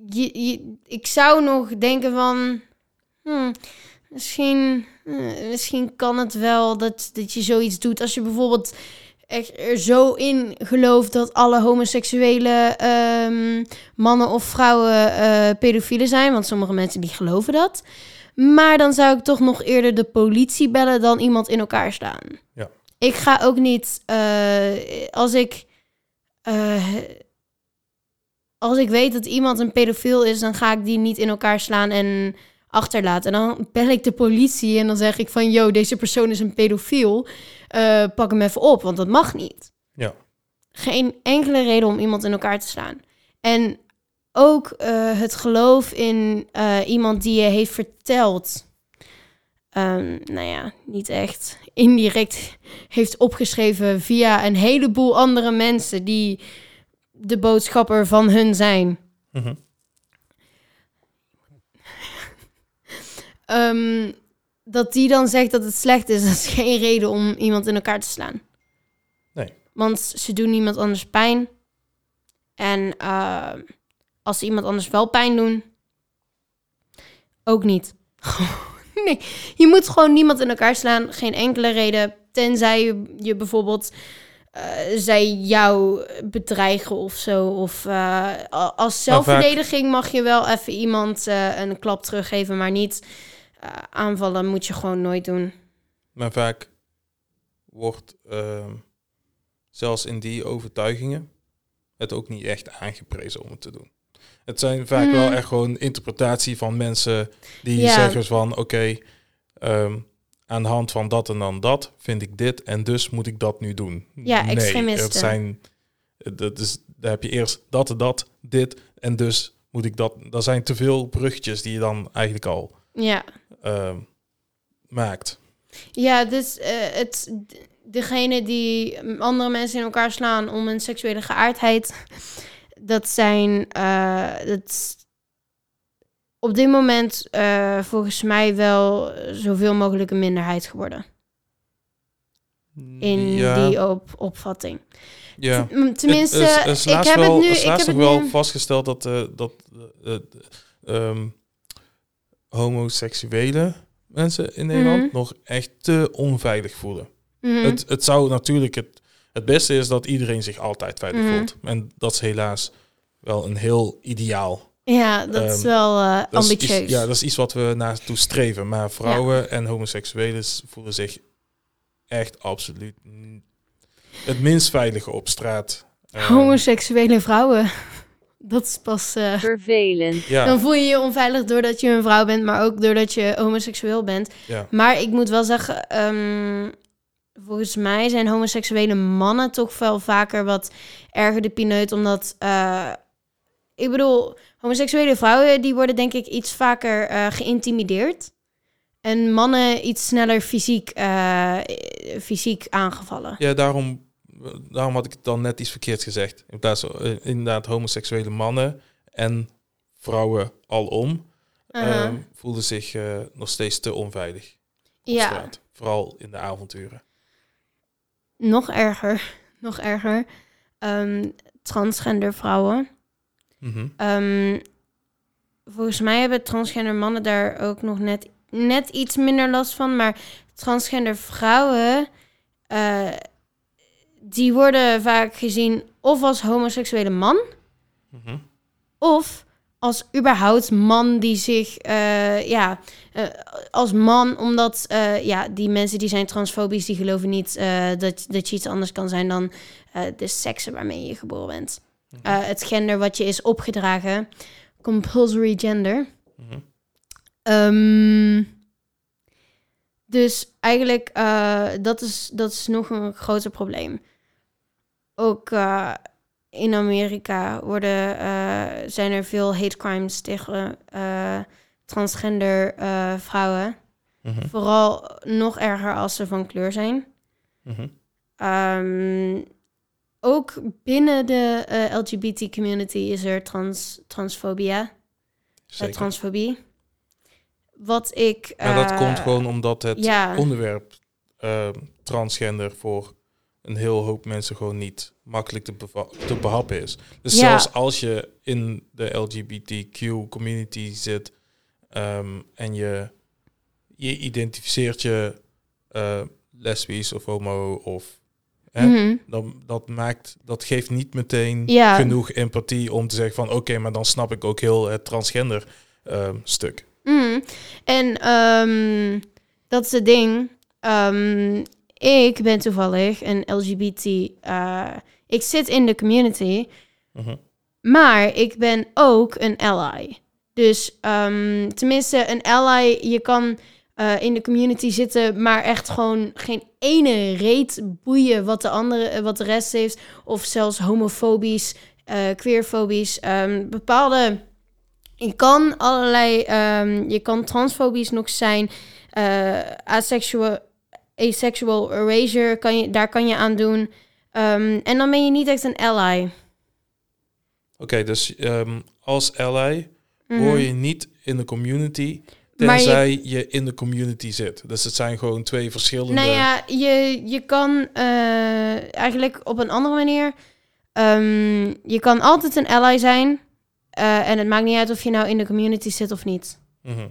je, je, ik zou nog denken van... hmm, misschien, eh, misschien kan het wel dat, dat je zoiets doet. Als je bijvoorbeeld echt er zo in gelooft dat alle homoseksuele ehm, mannen of vrouwen eh pedofielen zijn. Want sommige mensen die geloven dat. Maar dan zou ik toch nog eerder de politie bellen dan iemand in elkaar slaan. Ja. Ik ga ook niet, eh, als ik... eh, als ik weet dat iemand een pedofiel is, dan ga ik die niet in elkaar slaan en achterlaten. En dan bel ik de politie en dan zeg ik van... yo, deze persoon is een pedofiel. Eh, pak hem even op, want dat mag niet. Ja. Geen enkele reden om iemand in elkaar te slaan. En ook eh, het geloof in iemand die je heeft verteld... ehm, nou ja, niet echt indirect heeft opgeschreven via een heleboel andere mensen die de boodschapper van hun zijn. Mhm. <laughs> Ehm, dat die dan zegt dat het slecht is, <laughs> dat is geen reden om iemand in elkaar te slaan. Nee. Want ze doen niemand anders pijn. En eh, als ze iemand anders wel pijn doen, ook niet. <laughs> nee, je moet gewoon niemand in elkaar slaan. Geen enkele reden. Tenzij je, bijvoorbeeld eh, zij jou bedreigen of zo. Of eh, als vaak- zelfverdediging mag je wel even iemand eh, een klap teruggeven, maar niet aanvallen moet je gewoon nooit doen. Maar vaak wordt ehm, zelfs in die overtuigingen, het ook niet echt aangeprezen om het te doen. Het zijn vaak wel echt gewoon interpretatie van mensen die Ja. zeggen van oké, ehm, aan de hand van dat en dan dat vind ik dit en dus moet ik dat nu doen. Ja, nee, extremisten. het zijn, dat is, daar heb je eerst dat en dat, dit en dus moet ik dat. Dat zijn te veel bruggetjes die je dan eigenlijk al Ja. ehm, maakt. Ja, dus eh, het, degene die andere mensen in elkaar slaan om een seksuele geaardheid, dat zijn eh, dat op dit moment eh, volgens mij wel zoveel mogelijk een minderheid geworden in ja, die op, opvatting. ja. T- Tenminste, Het is- is ik heb wel, het nu. is Ik heb het wel nu. vastgesteld dat, eh, dat eh, eh, ehm, homoseksuele mensen in Nederland Mhm. nog echt te onveilig voelen. Mhm. Het, het zou natuurlijk het, het beste is dat iedereen zich altijd veilig Mhm. voelt. En dat is helaas wel een heel ideaal. ja, dat is ehm, wel eh, Dat is ambitieus. iets, ja, dat is iets wat we naartoe streven. Maar vrouwen en homoseksuelen voelen zich echt absoluut het minst veilige op straat. Ehm, Homoseksuele vrouwen. <laughs> Dat is pas. eh, vervelend, ja, Dan voel je je onveilig doordat je een vrouw bent, maar ook doordat je homoseksueel bent. ja. Maar ik moet wel zeggen, ehm, volgens mij zijn homoseksuele mannen toch wel vaker wat erger de pineut, omdat, eh, ik bedoel, homoseksuele vrouwen die worden denk ik iets vaker eh, geïntimideerd. En mannen iets sneller fysiek, eh, fysiek aangevallen. Ja, daarom, daarom had ik het dan net iets verkeerd gezegd. In plaats van inderdaad homoseksuele mannen en vrouwen alom Uh-huh. ehm, voelden zich nog steeds te onveilig ja, straat. Vooral in de avonturen. Nog erger, <laughs> nog erger. Ehm, transgender vrouwen. Mhm. Ehm, volgens mij hebben transgender mannen daar ook nog net, net iets minder last van. Maar transgender vrouwen, eh, die worden vaak gezien of als homoseksuele man, Mhm. of als überhaupt man die zich, eh, ja, eh, als man, omdat eh, ja, die mensen die zijn transfobisch, die geloven niet dat, dat je iets anders kan zijn dan de seksen waarmee je geboren bent. Mhm. Het gender wat je is opgedragen, compulsory gender. Mhm. Ehm, dus eigenlijk, dat, is, dat is nog een groter probleem. Ook in Amerika worden, eh, zijn er veel hate crimes tegen eh, transgender eh, vrouwen. Mhm. Vooral nog erger als ze van kleur zijn. Mhm. Ehm, ook binnen de LGBT community is er trans, transfobia, transfobie. Wat ik. maar dat komt gewoon omdat het ja. onderwerp transgender voor een heel hoop mensen gewoon niet makkelijk te, te behappen is. Dus Ja. zelfs als je in de LGBTQ community zit ehm, en je, je identificeert je eh, lesbisch of homo of hè, Mhm. dan dat maakt dat geeft niet meteen Ja. genoeg empathie om te zeggen van oké, maar dan snap ik ook heel het transgender ehm, stuk. Mhm. En ehm, dat is het ding. Ik ben toevallig een LGBT. eh, ik zit in de community, Mhm. maar ik ben ook een ally. Dus ehm, tenminste, een ally, je kan eh, in de community zitten, maar echt gewoon geen ene reet boeien wat de andere, wat de rest heeft, of zelfs homofobisch, eh queerfobisch, ehm, bepaalde. Je kan allerlei, ehm, je kan transfobisch nog zijn, eh asexual, erasure, kan je, daar kan je aan doen. Ehm, en dan ben je niet echt een ally. Oké, dus ehm, als ally Mhm. hoor je niet in de community, Maar je- tenzij je... in de community zit. Dus het zijn gewoon twee verschillende... Nou ja, je, je kan eh, eigenlijk op een andere manier. ehm, je kan altijd een ally zijn. eh, en het maakt niet uit of je nou in de community zit of niet. Mhm.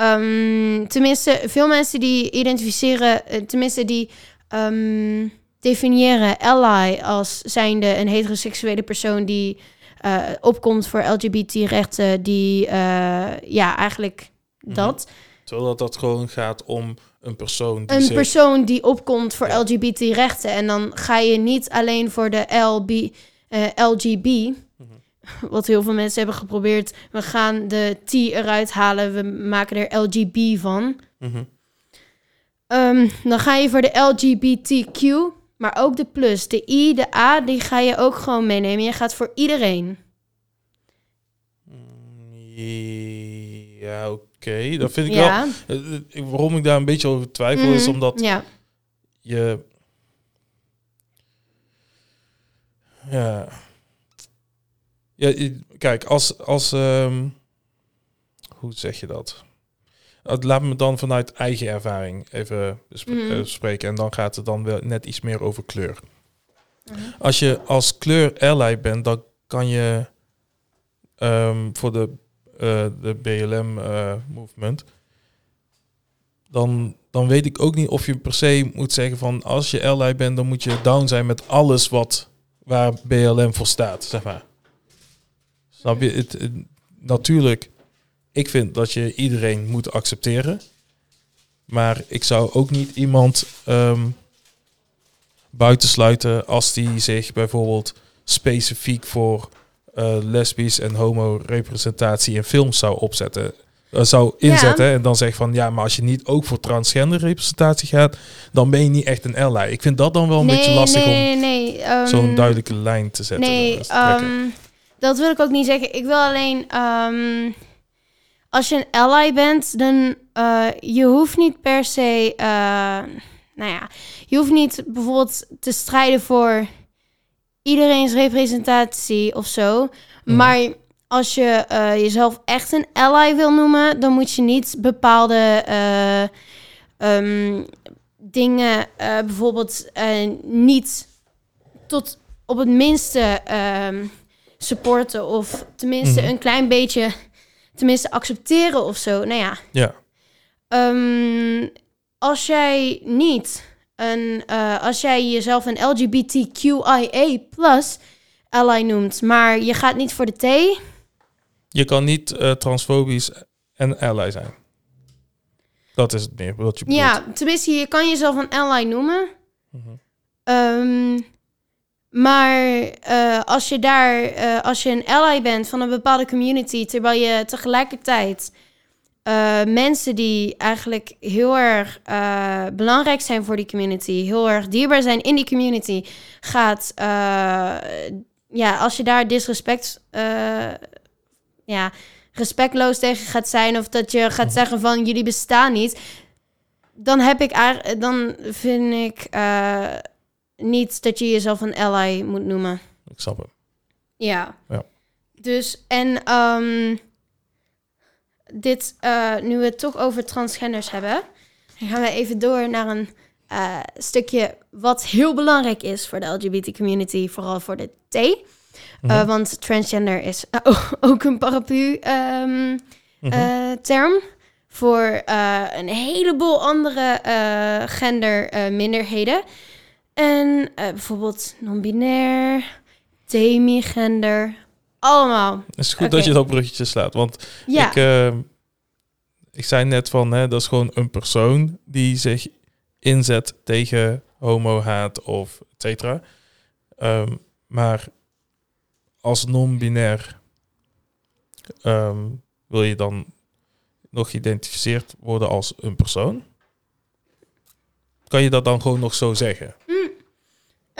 Ehm, tenminste, veel mensen die identificeren, eh, tenminste die ehm, definiëren ally als zijnde een heteroseksuele persoon die eh, opkomt voor LGBT-rechten, die eh, ja, eigenlijk Mhm. dat. Terwijl dat, dat gewoon gaat om een persoon die Een zich... persoon die opkomt voor Ja. LGBT-rechten. En dan ga je niet alleen voor de LB, eh, LGB. Wat heel veel mensen hebben geprobeerd. We gaan de T eruit halen, we maken er LGB van. Mhm. Ehm, dan ga je voor de LGBTQ, maar ook de plus. De I, de A, die ga je ook gewoon meenemen. Je gaat voor iedereen. Mm, Ja, oké. Dat vind ik ja. wel... eh, eh, Waarom ik daar een beetje over twijfel is Mhm, omdat Ja. je... Ja... Ja, kijk, als... als ehm, hoe zeg je dat? Laat me dan vanuit eigen ervaring even Mhm. eh, spreken. En dan gaat het dan wel net iets meer over kleur. Mhm. Als je als kleur ally bent, dan kan je ehm, voor de, eh, de BLM eh, movement, dan, dan weet ik ook niet of je per se moet zeggen van als je ally bent, dan moet je down zijn met alles wat waar BLM voor staat, zeg maar. Snap je? Het, het- natuurlijk, ik vind dat je iedereen moet accepteren. Maar ik zou ook niet iemand ehm, buitensluiten als die zich bijvoorbeeld specifiek voor eh lesbisch en homo representatie in films zou opzetten. eh, zou inzetten en dan zegt van ja, maar als je niet ook voor transgender representatie gaat, dan ben je niet echt een ally. Ik vind dat dan wel een beetje lastig nee, om nee, nee. ehm, zo'n duidelijke lijn te zetten. Nee, ehm, dat wil ik ook niet zeggen. Ik wil alleen, ehm, als je een ally bent, dan uh, je hoeft niet per se, uh, nou ja, je hoeft niet bijvoorbeeld te strijden voor iedereen's representatie of zo. Mhm. Maar als je uh, jezelf echt een ally wil noemen, dan moet je niet bepaalde um, dingen, bijvoorbeeld niet tot op het minste um, supporten of tenminste Mhm. een klein beetje, tenminste accepteren of zo. Nou ja. Ja. Um, als jij niet een, uh, als jij jezelf een LGBTQIA plus ally noemt, maar je gaat niet voor de T. Je kan niet uh, transfobisch en ally zijn. Dat is het meer wat je bedoelt. Ja, tenminste, je kan jezelf een ally noemen. Mhm. Um, maar uh, als je daar, uh, als je een ally bent van een bepaalde community, terwijl je tegelijkertijd uh, mensen die eigenlijk heel erg belangrijk zijn voor die community, heel erg dierbaar zijn in die community, gaat, ja, als je daar disrespect, ja, respectloos tegen gaat zijn, of dat je gaat zeggen van jullie bestaan niet, dan heb ik, dan vind ik niet dat je jezelf een ally moet noemen. Ik snap het. Ja. Ja. Dus, en um, dit, uh, nu we het toch over transgenders hebben, dan gaan we even door naar een uh, stukje wat heel belangrijk is voor de LGBT community, vooral voor de T. Mm Mhm. want transgender is <laughs> ook een paraplu um, Mhm. term voor een heleboel andere uh, genderminderheden. En bijvoorbeeld non-binair, demigender, allemaal. Het is goed dat je dat bruggetje slaat, want Ja, ik, eh, ik zei net van, hè, dat is gewoon een persoon die zich inzet tegen homo-haat of et cetera. Ehm, maar als non-binair ehm, wil je dan nog geïdentificeerd worden als een persoon? Kan je dat dan gewoon nog zo zeggen?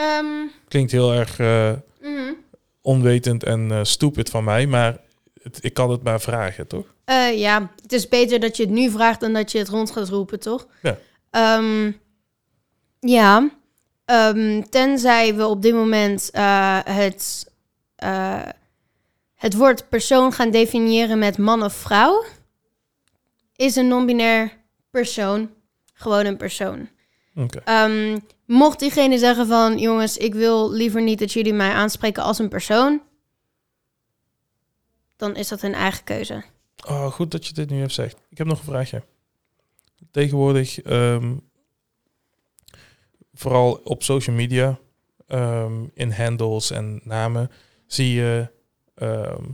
Ehm, Klinkt heel erg eh, mhm. onwetend en eh, stupid van mij, maar het, ik kan het maar vragen, toch? Eh, ja, het is beter dat je het nu vraagt dan dat je het rond gaat roepen, toch? Ja. Ehm, ja. Ehm, tenzij we op dit moment het, het woord persoon gaan definiëren met man of vrouw, is een non-binair persoon gewoon een persoon. Ehm, mocht diegene zeggen van, jongens, ik wil liever niet dat jullie mij aanspreken als een persoon, dan is dat hun eigen keuze. Oh, goed dat je dit nu hebt zegt. Ik heb nog een vraagje. Tegenwoordig, ehm, vooral op social media, ehm, in handles en namen, zie je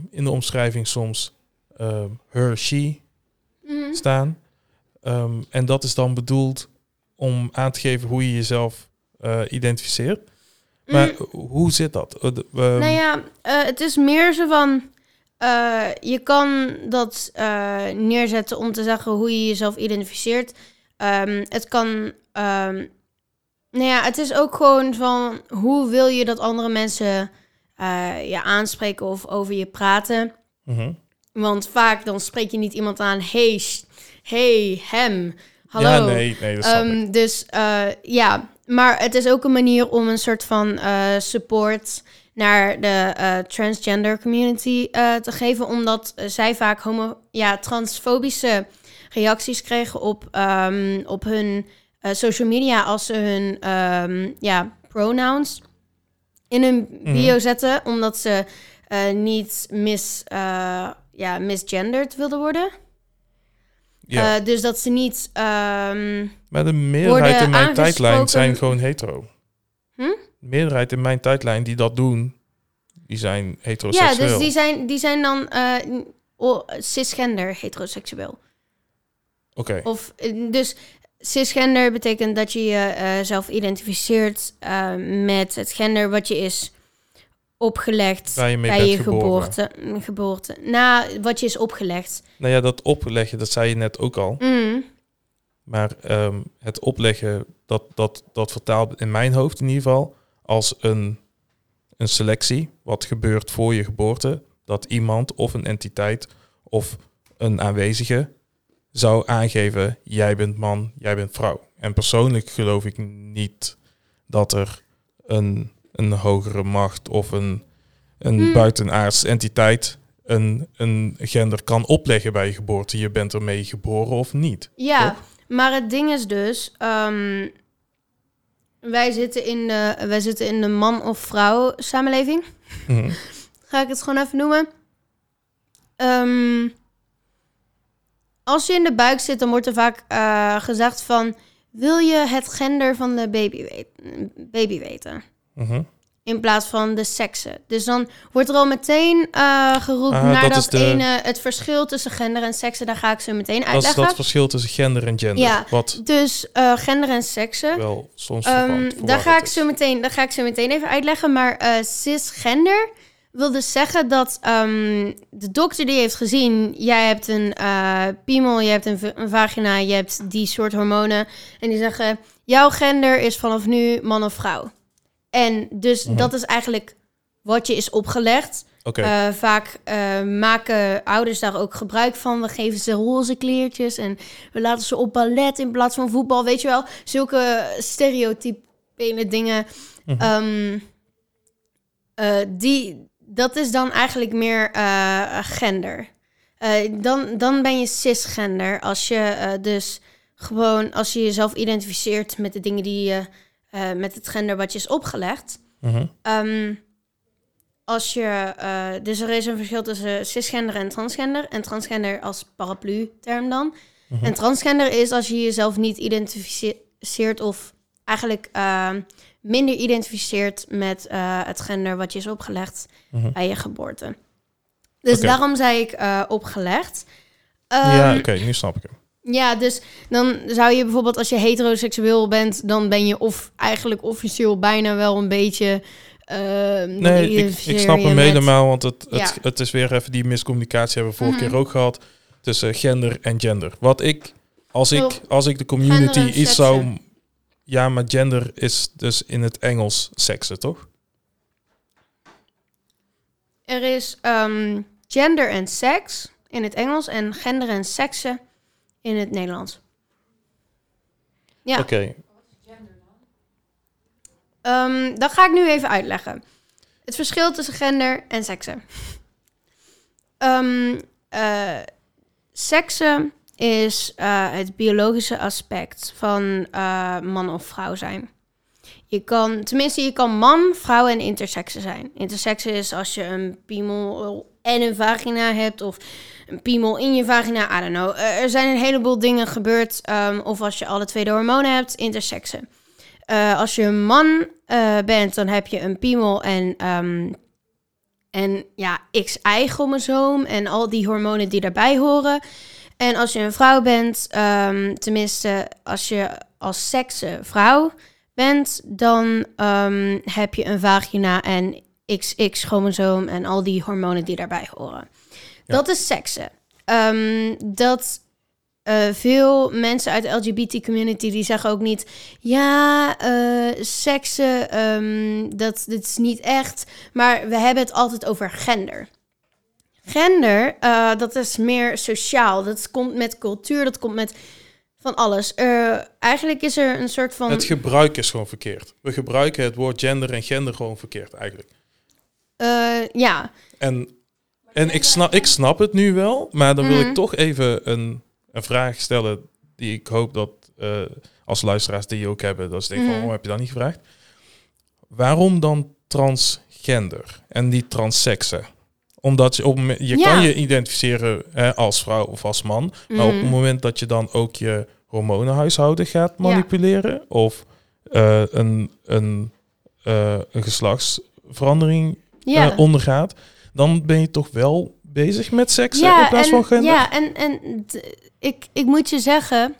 in de omschrijving soms her, she staan. Ehm, en dat is dan bedoeld om aan te geven hoe je jezelf eh, identificeert. Maar Mm, hoe zit dat? Ehm, nou ja, eh, het is meer zo van... je kan dat neerzetten om te zeggen hoe je jezelf identificeert. Ehm, het kan... ehm, nou ja, het is ook gewoon van... Hoe wil je dat andere mensen je aanspreken of over je praten? mhm. Want vaak dan spreek je niet iemand aan... Hey, hey, hem, hallo. Ja, nee, nee, dat snap ik. Ehm, dus eh, ja, maar het is ook een manier om een soort van eh, support naar de eh, transgender community te geven, omdat zij vaak homo ja, transfobische reacties kregen op, ehm, op hun social media als ze hun ehm, ja, pronouns in hun Mhm. bio zetten, omdat ze niet mis, ja, misgenderd wilden worden. Ja. Eh, dus dat ze niet. ehm, maar de meerderheid in mijn tijdlijn zijn gewoon hetero. Hm? De meerderheid in mijn tijdlijn die dat doen, die zijn ja, heteroseksueel. dus die zijn, die zijn dan o- cisgender heteroseksueel. Oké, Of eh, dus cisgender betekent dat je jezelf identificeert met het gender wat je is opgelegd je bij je geboorte, geboorte. Na wat je is opgelegd. nou ja, dat opleggen, dat zei je net ook al. Mm. Maar ehm, het opleggen, dat, dat, dat vertaalt in mijn hoofd in ieder geval als een, een selectie. Wat gebeurt voor je geboorte. Dat iemand of een entiteit of een aanwezige zou aangeven, jij bent man, jij bent vrouw. En persoonlijk geloof ik niet dat er een, een hogere macht of een, een Hmm. buitenaards entiteit een, een gender kan opleggen bij je geboorte. Je bent ermee geboren of niet. Ja, Toch? maar het ding is dus, ehm, wij, zitten in de, wij zitten in de man- of vrouw samenleving. Mhm. <laughs> Ga ik het gewoon even noemen. Ehm, als je in de buik zit, dan wordt er vaak eh, gezegd van... Wil je het gender van de baby, weet- baby weten? Mhm. In plaats van de seksen. Dus dan wordt er al meteen eh, geroepen Ah, naar dat dat, is de- ene... Het verschil tussen gender en seksen, daar ga ik zo meteen Dat is uitleggen. dat verschil tussen gender en gender. Ja. Wat Dus eh, gender en seksen. wel soms verwant- daar, ga ik zo meteen, daar ga ik zo meteen even uitleggen. Maar eh, cisgender wil dus zeggen dat ehm, de dokter die heeft gezien... jij hebt een piemel, je hebt een vagina, je hebt die soort hormonen. En die zeggen, jouw gender is vanaf nu man of vrouw. En dus Mhm. dat is eigenlijk wat je is opgelegd. Eh, vaak eh, maken ouders daar ook gebruik van. We geven ze roze kleertjes en we laten ze op ballet in plaats van voetbal. Weet je wel, zulke stereotypele dingen. Mhm. Ehm, eh, die, dat is dan eigenlijk meer gender. Dan, dan ben je cisgender als je dus gewoon als je jezelf identificeert met de dingen die je eh, met het gender wat je is opgelegd. Mhm. Ehm, als je, eh, dus er is een verschil tussen cisgender en transgender. En transgender als paraplu-term dan. Mhm. En transgender is als je jezelf niet identificeert of eigenlijk ehm, minder identificeert met eh, het gender wat je is opgelegd Mhm. bij je geboorte. Dus daarom zei ik opgelegd. ja, Ehm, oké, nu snap ik hem. Ja, dus dan zou je bijvoorbeeld als je heteroseksueel bent, dan ben je of eigenlijk officieel bijna wel een beetje. dan Nee, ik, ik snap hem met- helemaal, want het, het, Ja. het is weer even die miscommunicatie hebben we vorige Mhm. keer ook gehad tussen gender en gender. Wat ik, als ik, als ik de community iets zou... Ja, maar gender is dus in het Engels seksen, toch? Er is ehm, gender en seks in het Engels en gender en seksen in het Nederlands. Ja, Oké, ehm, dat ga ik nu even uitleggen. Het verschil tussen gender en seksen. Ehm eh, seksen is eh, het biologische aspect van eh, man of vrouw zijn. Je kan, tenminste, je kan man, vrouw en interseksen zijn. Interseksen is als je een piemel en een vagina hebt, of een piemel in je vagina, I don't know. Eh, er zijn een heleboel dingen gebeurd, ehm, of als je alle twee de hormonen hebt, interseksen. Eh, als je een man eh, bent, dan heb je een piemel en, ehm, en ja, XY-chromosoom en al die hormonen die daarbij horen. En als je een vrouw bent, ehm, tenminste als je als sekse vrouw bent, dan heb je een vagina en XX-chromosoom en al die hormonen die daarbij horen. Dat is seksen. Ehm, dat eh, veel mensen uit de LGBT-community die zeggen ook niet... ja, eh seksen, ehm, dat, dit is niet echt. Maar we hebben het altijd over gender. Gender, eh, dat is meer sociaal. Dat komt met cultuur, dat komt met van alles. Eigenlijk is er een soort van... Het gebruik is gewoon verkeerd. We gebruiken het woord gender en gender gewoon verkeerd eigenlijk. ja, En, en ik, snap, ik snap het nu wel, maar dan wil Mhm. ik toch even een, een vraag stellen die ik hoop dat eh, als luisteraars die ook hebben, dat ze denken van, Mhm. waarom heb je dat niet gevraagd? Waarom dan transgender en niet transseksen? Omdat je, op, je Ja. kan je identificeren hè, als vrouw of als man, maar op het Mhm. moment dat je dan ook je hormonenhuishouden gaat manipuleren of eh, een, een, eh, een geslachtsverandering ja. ondergaat, dan ben je toch wel bezig met seks ja, in plaats en, van gender? Ja, en, en ik, ik moet je zeggen...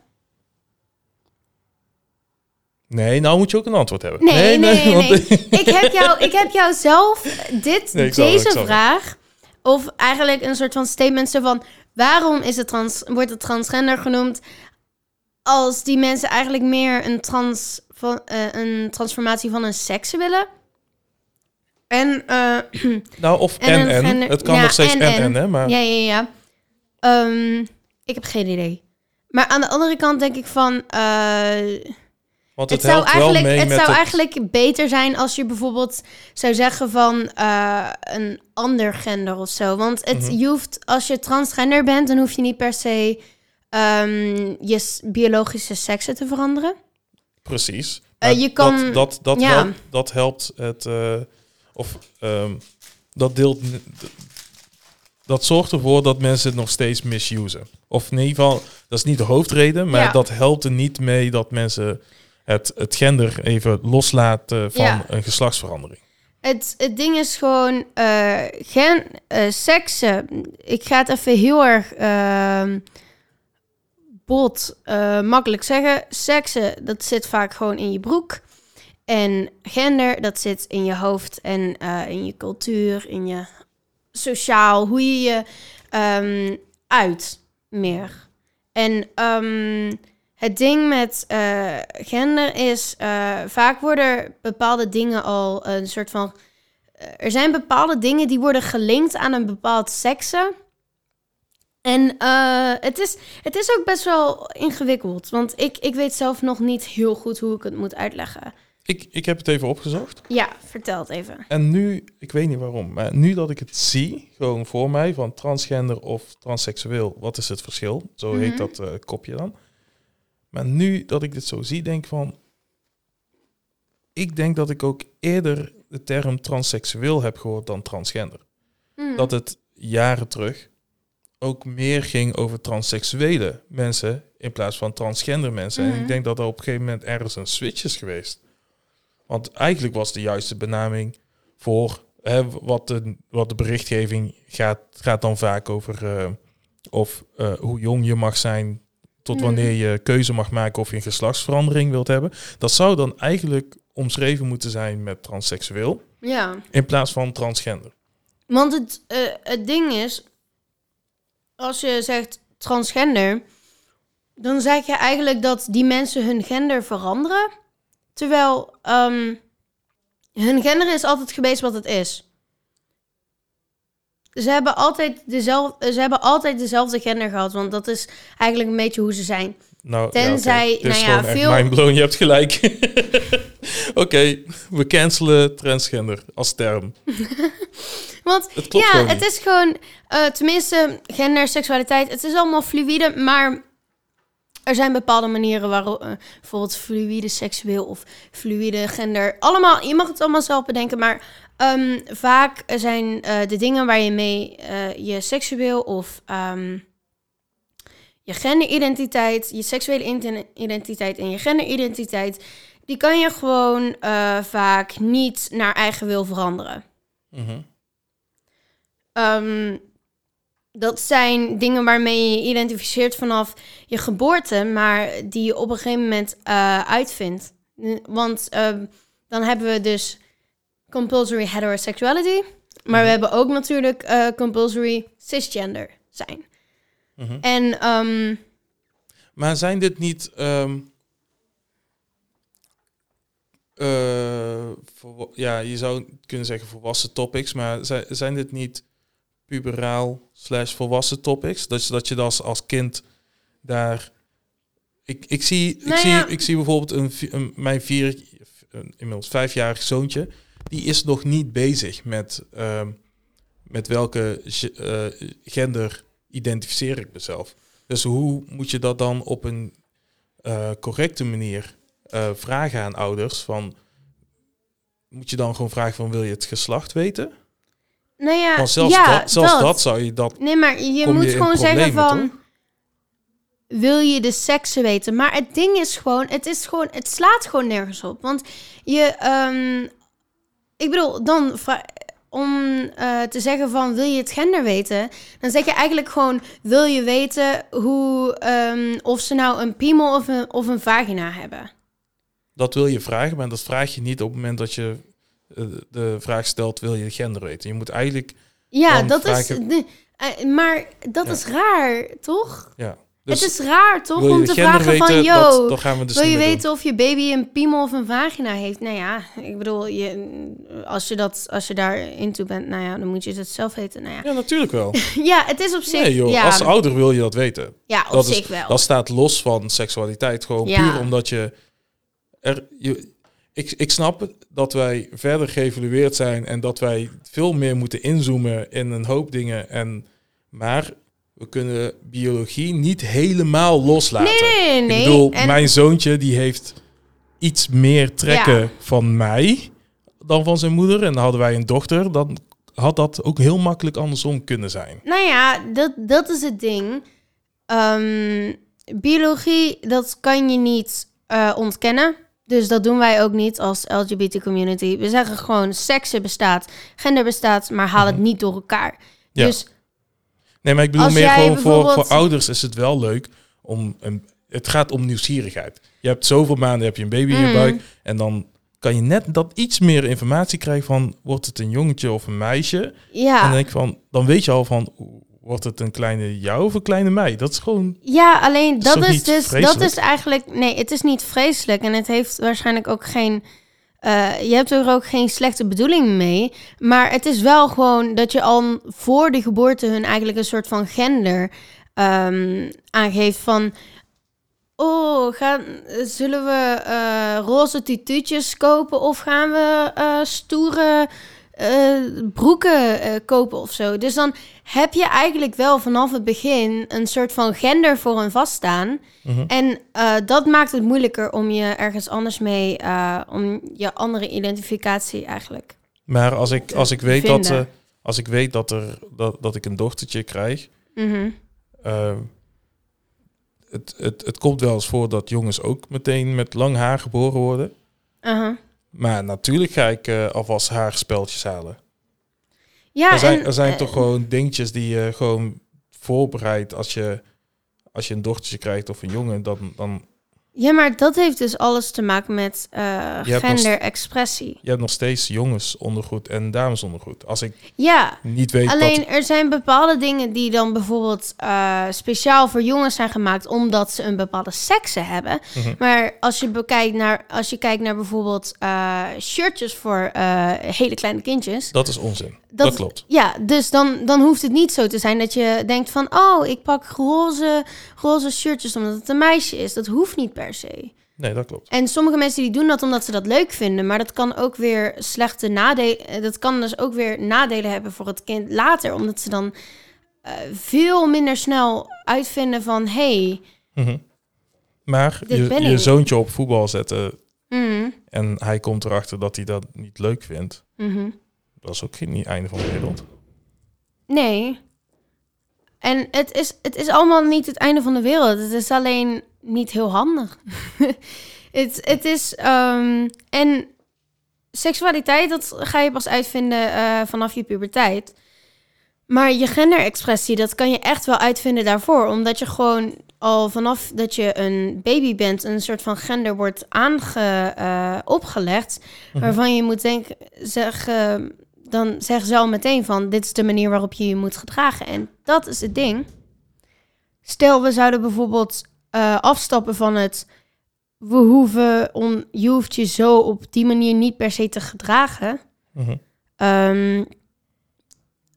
Nee, nou moet je ook een antwoord hebben. Nee, nee, nee, <laughs> Ik heb jou, ik heb jou zelf dit, deze zal- vraag... of eigenlijk een soort van statement zo van... waarom is het trans, wordt het transgender genoemd... als die mensen eigenlijk meer een, trans, van, eh, een transformatie van een seks willen... En, eh, <clears throat> nou, of En en Het kan ja, nog steeds en, en hè, maar Ja, ja, ja. Ehm, ik heb geen idee. Maar aan de andere kant denk ik van... eh, want het het, zou, helpt wel eigenlijk, het zou het- eigenlijk beter zijn als je bijvoorbeeld zou zeggen van eh, een ander gender of zo. Want het, Mhm. je hoeft, als je transgender bent, dan hoef je niet per se ehm, je biologische seksen te veranderen. Precies. Je kan- Dat, dat, dat, ja. helpt, dat helpt het... of ehm, dat deelt... Dat zorgt ervoor dat mensen het nog steeds misusen. Of in ieder geval, dat is niet de hoofdreden, maar Ja. dat helpt er niet mee dat mensen het, het gender even loslaten van Ja. een geslachtsverandering. Het, het ding is gewoon, eh gen, eh, seksen. Ik ga het even heel erg ehm, bot, eh, makkelijk zeggen. Seksen, dat zit vaak gewoon in je broek. En gender, dat zit in je hoofd en eh, in je cultuur, in je sociaal, hoe je je ehm, uit meer. En ehm, het ding met eh, gender is, eh, vaak worden bepaalde dingen al een soort van. er zijn bepaalde dingen die worden gelinkt aan een bepaald seksen. En het, is, het is ook best wel ingewikkeld. Want ik, ik weet zelf nog niet heel goed hoe ik het moet uitleggen. Ik, ik heb het even opgezocht. Ja, vertel het even. En nu, ik weet niet waarom, maar nu dat ik het zie, gewoon voor mij, van transgender of transseksueel, wat is het verschil? Zo heet Mhm. dat eh, kopje dan. Maar nu dat ik dit zo zie, denk ik van, ik denk dat ik ook eerder de term transseksueel heb gehoord dan transgender. Hmm. Dat het jaren terug ook meer ging over transseksuele mensen in plaats van transgender mensen. En Mhm. ik denk dat er op een gegeven moment ergens een switch is geweest. Want eigenlijk was de juiste benaming voor hè, wat, de, wat de berichtgeving gaat, gaat dan vaak over eh, of eh, hoe jong je mag zijn tot Mhm. wanneer je keuze mag maken of je een geslachtsverandering wilt hebben. Dat zou dan eigenlijk omschreven moeten zijn met transseksueel Ja. in plaats van transgender. Want het, eh, het ding is, als je zegt transgender, dan zeg je eigenlijk dat die mensen hun gender veranderen. Terwijl ehm, hun gender is altijd geweest wat het is. Ze hebben, altijd dezelfde, ze hebben altijd dezelfde gender gehad, want dat is eigenlijk een beetje hoe ze zijn. Nou, Tenzij, ja, oké. Dit is nou ja, veel- mindblown, je hebt gelijk. <laughs> Oké, we cancelen transgender als term. <laughs> Want Het klopt ja, het is gewoon, eh, tenminste, gender, seksualiteit, het is allemaal fluïde, maar er zijn bepaalde manieren waarop, eh, bijvoorbeeld fluïde seksueel of fluïde gender, allemaal, je mag het allemaal zelf bedenken, maar ehm, vaak zijn eh, de dingen waar je mee eh, je seksueel of ehm, je genderidentiteit, je seksuele identiteit en je genderidentiteit, die kan je gewoon vaak niet naar eigen wil veranderen. Ehm, dat zijn dingen waarmee je je identificeert vanaf je geboorte, maar die je op een gegeven moment eh, uitvindt. Want ehm, dan hebben we dus compulsory heterosexuality, maar we hebben ook natuurlijk eh, compulsory cisgender zijn. Mhm. En ehm, Maar zijn dit niet... ehm, eh, ja, je zou kunnen zeggen volwassen topics, maar zijn, zijn dit niet puberaal slash volwassen topics? Dat je, dat je dat als, als kind daar... Ik, ik, zie, ik, Nou zie, ik zie bijvoorbeeld een, mijn vier, een inmiddels vijfjarig zoontje, die is nog niet bezig met, ehm, met welke eh, gender identificeer ik mezelf. Dus hoe moet je dat dan op een eh, correcte manier eh, vragen aan ouders? Van, moet je dan gewoon vragen van wil je het geslacht weten? Nou ja, Want zelfs, ja, dat, zelfs dat. zou je dat... Nee, maar je moet je gewoon zeggen van... Wil je de seksen weten? Maar het ding is gewoon... Het, is gewoon, het slaat gewoon nergens op. Want je... ehm, ik bedoel, dan... Om eh, te zeggen van... Wil je het gender weten? Dan zeg je eigenlijk gewoon... Wil je weten hoe... ehm, of ze nou een piemel of een, of een vagina hebben? Dat wil je vragen, maar dat vraag je niet op het moment dat je de vraag stelt, wil je gender weten? Je moet eigenlijk, Ja, dat vragen- is... de- eh, maar dat Ja. is raar, toch? ja. Dus het is raar, toch? Om te vragen van... Yo, dat, gaan we dus Wil je weten of je baby een piemel of een vagina heeft? Nou ja, ik bedoel, je, als, je dat, als je daar into bent, nou ja, dan moet je het zelf weten. Nou ja. Ja, natuurlijk wel. <laughs> ja het is op zich... Nee joh, ja, als ouder wil je dat weten. ja, op dat is- zich wel. Dat staat los van seksualiteit. Gewoon Ja. puur omdat je... Er, je ik, ik snap dat wij verder geëvolueerd zijn en dat wij veel meer moeten inzoomen in een hoop dingen. En, maar we kunnen biologie niet helemaal loslaten. nee, nee. Ik bedoel, En- mijn zoontje die heeft iets meer trekken Ja. van mij dan van zijn moeder. En dan hadden wij een dochter, dan had dat ook heel makkelijk andersom kunnen zijn. Nou ja, dat, dat is het ding. Ehm, biologie, dat kan je niet eh, ontkennen. Dus dat doen wij ook niet als LGBT community. We zeggen gewoon, seksen bestaat, gender bestaat, maar haal het niet door elkaar. Mhm. Ja. Dus Nee, maar ik bedoel meer gewoon voor, bijvoorbeeld- voor ouders is het wel leuk om een. Het gaat om nieuwsgierigheid. Je hebt zoveel maanden heb je een baby in je Mm. buik en dan kan je net dat iets meer informatie krijgen van wordt het een jongetje of een meisje. En ja, dan denk ik van, dan weet je al van wordt het een kleine jou of een kleine mij. Dat is gewoon Ja, alleen dat is dus, dat is eigenlijk, nee, het is niet vreselijk en het heeft waarschijnlijk ook geen, eh, je hebt er ook geen slechte bedoeling mee, maar het is wel gewoon dat je al voor de geboorte hun eigenlijk een soort van gender ehm, aangeeft van, oh, gaan, zullen we eh, roze tutuutjes kopen of gaan we eh, stoere eh, broeken eh, kopen of zo. Dus dan heb je eigenlijk wel vanaf het begin een soort van gender voor een vaststaan. Mhm. En eh, dat maakt het moeilijker om je ergens anders mee, om je andere identificatie eigenlijk. Maar als ik, als ik weet dat, vinden. als ik weet dat, er, dat, dat ik een dochtertje krijg, Mhm. het, het, het komt wel eens voor dat jongens ook meteen met lang haar geboren worden. Maar natuurlijk ga ik eh, alvast haarspeltjes halen. Ja, er zijn, en, er zijn eh, toch gewoon dingetjes die je gewoon voorbereidt als je, als je een dochtertje krijgt of een jongen. Dan, dan Ja, maar dat heeft dus alles te maken met st- genderexpressie. je hebt nog steeds jongens ondergoed en dames ondergoed. Als ik Ja, niet weet Alleen dat... er zijn bepaalde dingen die dan bijvoorbeeld eh, speciaal voor jongens zijn gemaakt omdat ze een bepaalde sekse hebben. Mhm. Maar als je, bekijkt naar, als je kijkt naar bijvoorbeeld eh, shirtjes voor hele kleine kindjes. Dat is onzin. Dat- Dat, klopt. Ja, dus dan, dan hoeft het niet zo te zijn dat je denkt van... oh, ik pak roze, roze shirtjes omdat het een meisje is. Dat hoeft niet per se. Nee, dat klopt. En sommige mensen die doen dat omdat ze dat leuk vinden, maar dat kan ook weer slechte nadelen. Dat kan dus ook weer nadelen hebben voor het kind later, omdat ze dan eh, veel minder snel uitvinden van hey, Mhm. Maar je, je zoontje op voetbal zetten mm, en hij komt erachter dat hij dat niet leuk vindt. mhm. Dat is ook geen einde van de wereld. nee. En het is, het is allemaal niet het einde van de wereld. Het is alleen niet heel handig. <laughs> het, het is. ehm, en seksualiteit, dat ga je pas uitvinden eh, vanaf je puberteit. Maar je genderexpressie, dat kan je echt wel uitvinden daarvoor. Omdat je gewoon al vanaf dat je een baby bent, een soort van gender wordt aange, eh, opgelegd. Mhm. Waarvan je moet denken, zeggen, dan zeggen ze al meteen van, dit is de manier waarop je je moet gedragen. En dat is het ding. Stel, we zouden bijvoorbeeld eh, afstappen van het, we hoeven, on, je hoeft je zo op die manier niet per se te gedragen. Mhm. Ehm,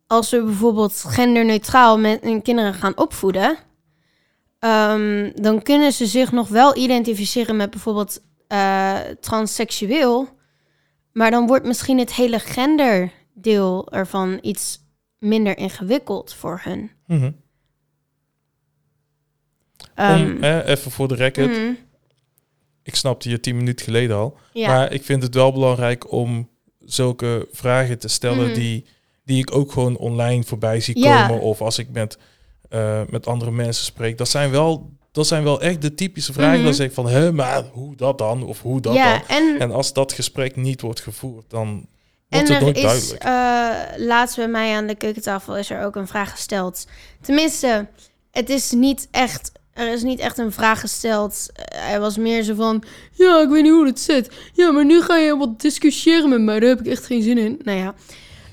als we bijvoorbeeld genderneutraal met hun kinderen gaan opvoeden, ehm, dan kunnen ze zich nog wel identificeren met bijvoorbeeld eh, transseksueel, maar dan wordt misschien het hele genderdeel ervan iets minder ingewikkeld voor hun. Om, hè, even voor de record. mhm, Ik snapte je tien minuten geleden al. ja. Maar ik vind het wel belangrijk om zulke vragen te stellen Mhm. die, die ik ook gewoon online voorbij zie Ja. komen. Of als ik met, eh, met andere mensen spreek. Dat zijn wel, dat zijn wel echt de typische vragen. Dan zeg ik van, hè, maar hoe dat dan? Of hoe dat ja, dan? en, En als dat gesprek niet wordt gevoerd, dan en er is, eh, laatst bij mij aan de keukentafel is er ook een vraag gesteld. Tenminste, het is niet echt, er is niet echt een vraag gesteld. Eh, Hij was meer zo van, ja, ik weet niet hoe het zit. Ja, maar nu ga je wat discussiëren met mij. Daar heb ik echt geen zin in. Nou ja.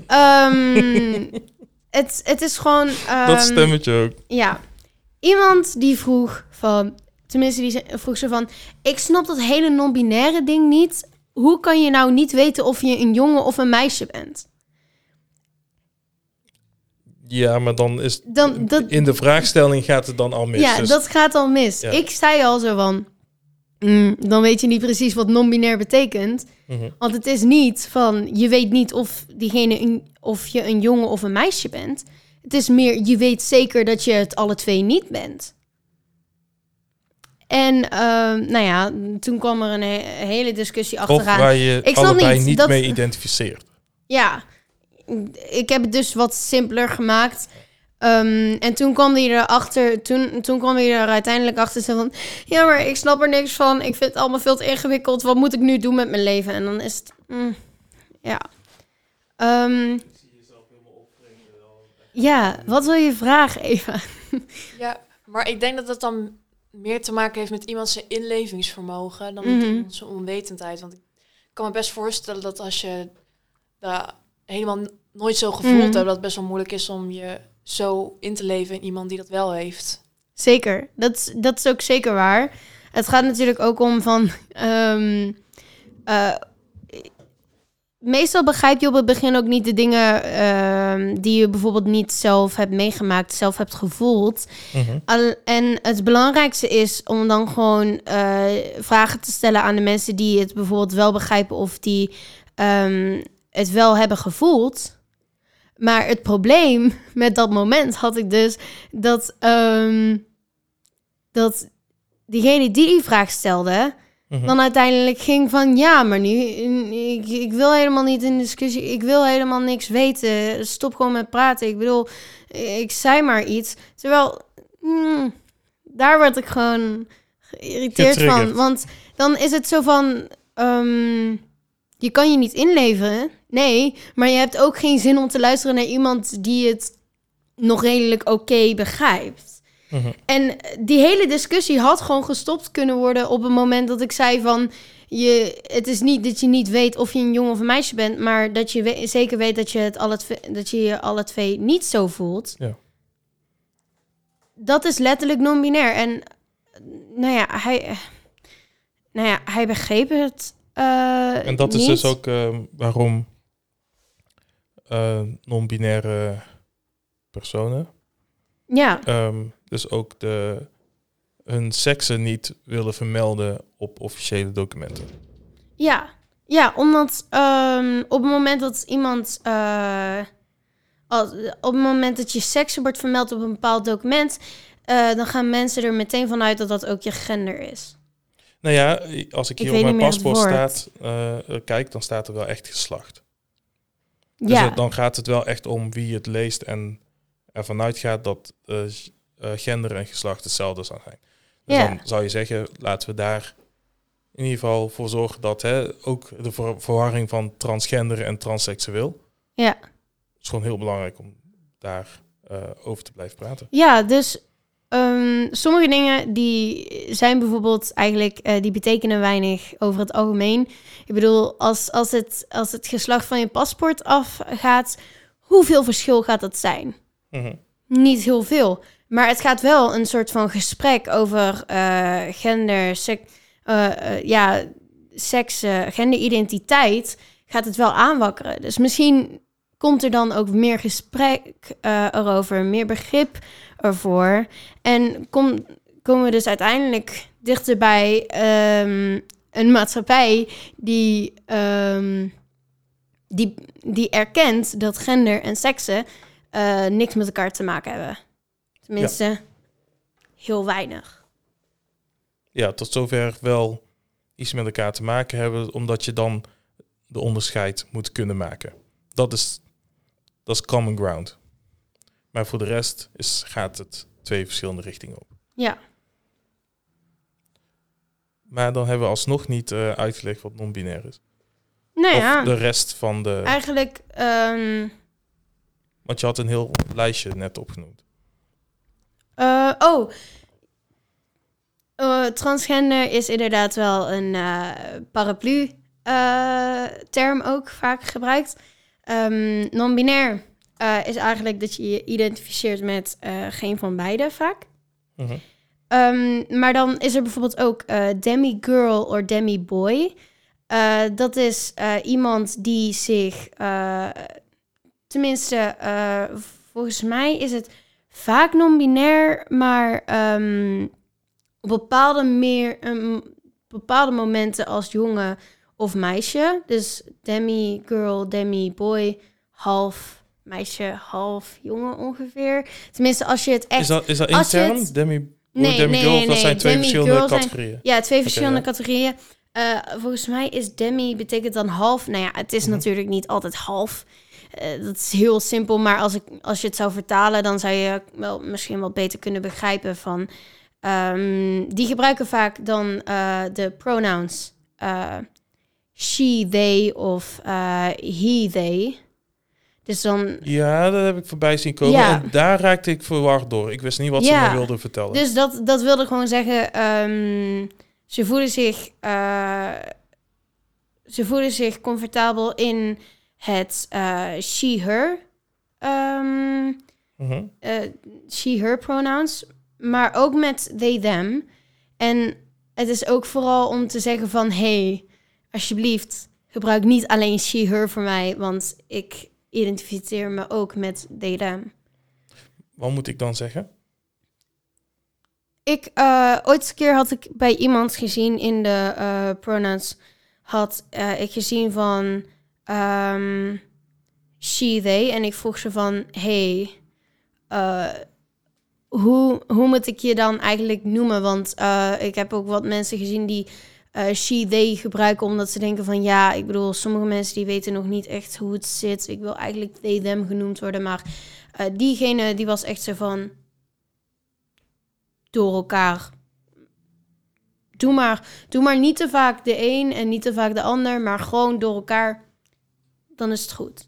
Ehm, <laughs> het, het is gewoon... dat ehm, stemmetje ook. ja, iemand die vroeg van, tenminste die vroeg ze van, ik snap dat hele non-binaire ding niet. Hoe kan je nou niet weten of je een jongen of een meisje bent? Ja, maar dan is Dan, dat, in de vraagstelling gaat het dan al mis. ja, Dus- dat gaat al mis. Ja. Ik zei al zo van, mm, dan weet je niet precies wat non-binair betekent. Mhm. Want het is niet van, je weet niet of diegene een, of je een jongen of een meisje bent. Het is meer, je weet zeker dat je het alle twee niet bent. En ehm, nou ja, toen kwam er een he- hele discussie Of achteraan. waar je Ik allebei niet niet, dat- mee identificeert. Ja, ik heb het dus wat simpeler gemaakt. Ehm, en toen kwam hij erachter, toen, toen kwam hij er uiteindelijk achter zo van, ja, maar ik snap er niks van. Ik vind het allemaal veel te ingewikkeld. Wat moet ik nu doen met mijn leven? En dan is het, mm, ja. Ehm, ja, wat wil je vragen, Eva? <laughs> Ja, maar ik denk dat dat dan meer te maken heeft met iemand zijn inlevingsvermogen dan met Mhm. iemand zijn onwetendheid. Want ik kan me best voorstellen dat als je dat helemaal nooit zo gevoeld Mhm. hebt, dat het best wel moeilijk is om je zo in te leven in iemand die dat wel heeft. Zeker, dat, is- dat is ook zeker waar. Het gaat natuurlijk ook om van. <laughs> eh, meestal begrijp je op het begin ook niet de dingen ehm, die je bijvoorbeeld niet zelf hebt meegemaakt, zelf hebt gevoeld. Mhm. Al- en het belangrijkste is om dan gewoon eh, vragen te stellen aan de mensen die het bijvoorbeeld wel begrijpen of die ehm, het wel hebben gevoeld. Maar het probleem <laughs> met dat moment had ik dus dat, ehm, dat diegene die die vraag stelde, Mhm. dan uiteindelijk ging van ja, maar nu, ik, ik wil helemaal niet in discussie, ik wil helemaal niks weten, stop gewoon met praten. Ik bedoel, ik zei maar iets. Terwijl, hmm, daar word ik gewoon geïrriteerd van. Want dan is het zo van, ehm, je kan je niet inleveren, nee, maar je hebt ook geen zin om te luisteren naar iemand die het nog redelijk oké begrijpt. Mhm. En die hele discussie had gewoon gestopt kunnen worden op het moment dat ik zei van... Je, het is niet dat je niet weet of je een jongen of een meisje bent... maar dat je we- zeker weet dat je, het alle twee, dat je je alle twee niet zo voelt. Ja. Dat is letterlijk non-binair. En nou ja, hij, nou ja, hij begreep het eh, En dat is dus ook eh, waarom eh, non-binaire personen, Ja, ehm, dus ook de, hun seksen niet willen vermelden op officiële documenten. Ja, ja omdat ehm, op het moment dat iemand. eh, als, op het moment dat je seks wordt vermeld op een bepaald document. eh, dan gaan mensen er meteen vanuit dat dat ook je gender is. Nou ja, als ik hier op mijn paspoort staat, eh, kijk, dan staat er wel echt geslacht. Dus ja, het- dan gaat het wel echt om wie het leest en ervan uitgaat dat eh, gender en geslacht hetzelfde zou zijn. Dus dan zou je zeggen, laten we daar in ieder geval voor zorgen dat hè, ook de ver- verwarring van transgender en transseksueel ja, is gewoon heel belangrijk om daar eh, over te blijven praten. Ja, dus ehm, sommige dingen die zijn bijvoorbeeld eigenlijk, eh, die betekenen weinig over het algemeen. Ik bedoel, als, als, het, als het geslacht van je paspoort afgaat, hoeveel verschil gaat dat zijn? Mhm. Niet heel veel. Maar het gaat wel een soort van gesprek over eh, gender, sek, eh, eh, ja, seks, genderidentiteit. Gaat het wel aanwakkeren. Dus misschien komt er dan ook meer gesprek erover, meer begrip ervoor. En kom, komen we dus uiteindelijk dichter bij ehm, een maatschappij die, ehm, die, die erkent dat gender en seksen niks met elkaar te maken hebben. Tenminste, heel weinig. Ja, tot zover wel iets met elkaar te maken hebben, omdat je dan de onderscheid moet kunnen maken. Dat is, dat is common ground. Maar voor de rest is, gaat het twee verschillende richtingen op. Ja, Maar dan hebben we alsnog niet eh, uitgelegd wat non-binair is. nou ja, Of de rest van de... eigenlijk... ehm, Want je had een heel lijstje net opgenoemd. Eh, oh. Eh, transgender is inderdaad wel een eh, paraplu-term ook vaak gebruikt. Ehm, Non-binair is eigenlijk dat je je identificeert met geen van beide vaak. Mhm. Ehm, maar dan is er bijvoorbeeld ook demi-girl of demi-boy. Dat is iemand die zich, tenminste, volgens mij is het vaak non-binair, maar ehm, op bepaalde, meer, ehm, bepaalde momenten als jongen of meisje. Dus demi-girl, demi-boy, half meisje, half jongen ongeveer. Tenminste, als je het echt... Is dat, is dat intern? het- Demi, Nee, demi nee, girl, nee, dat zijn twee verschillende zijn- categorieën. Ja, twee verschillende categorieën. Eh, volgens mij is demi betekent dan half. Nou ja, het is Mhm. natuurlijk niet altijd half. Eh, dat is heel simpel, maar als, ik, als je het zou vertalen, dan zou je wel misschien wat beter kunnen begrijpen van. ehm, die gebruiken vaak dan eh, de pronouns eh, she, they of he, they. Dus dan Ja, dat heb ik voorbij zien komen. Ja. En daar raakte ik verward door. Ik wist niet wat ze me wilden vertellen. Dus dat, dat wilde gewoon zeggen, ehm, ze voelen zich, ze voelen zich comfortabel in het eh, she-her, ehm, Mhm. eh, she-her pronouns, maar ook met they-them. En het is ook vooral om te zeggen van, hey, alsjeblieft, gebruik niet alleen she-her voor mij, want ik identificeer me ook met they-them. Wat moet ik dan zeggen? Ik, eh, ooit een keer had ik bij iemand gezien in de pronouns, had ik gezien van ehm, she, they. En ik vroeg ze van, hey, eh, hoe, hoe moet ik je dan eigenlijk noemen? Want eh, ik heb ook wat mensen gezien die eh, she, they gebruiken omdat ze denken van, ja, ik bedoel, sommige mensen die weten nog niet echt hoe het zit. Ik wil eigenlijk they, them genoemd worden, maar diegene die was echt zo van door elkaar. Doe maar, doe maar niet te vaak de een en niet te vaak de ander, maar gewoon door elkaar. Dan is het goed.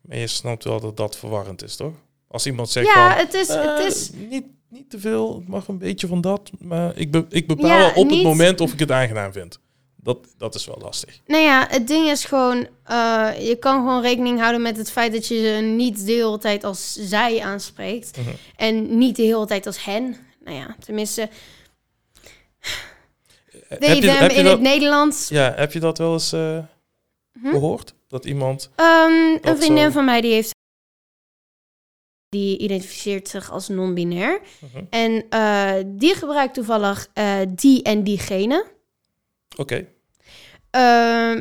Maar je snapt wel dat dat verwarrend is, toch? Als iemand zegt Ja, van... het is, het eh, is. niet, niet te veel, het mag een beetje van dat. Maar ik, be- ik bepaal Ja, op het moment of ik het aangenaam vind. Dat, dat is wel lastig. Nou ja, het ding is gewoon, eh, je kan gewoon rekening houden met het feit dat je ze niet de hele tijd als zij aanspreekt. Mhm. En niet de hele tijd als hen. Nou ja, tenminste, Heb they, je, heb je in dat, het Nederlands. ja, heb je dat wel eens eh, Hm? gehoord? Dat iemand... Ehm, een vriendin zo. van mij die heeft. Die identificeert zich als non-binair. Mhm. En eh, die gebruikt toevallig eh, die en diegene. Oké, Eh,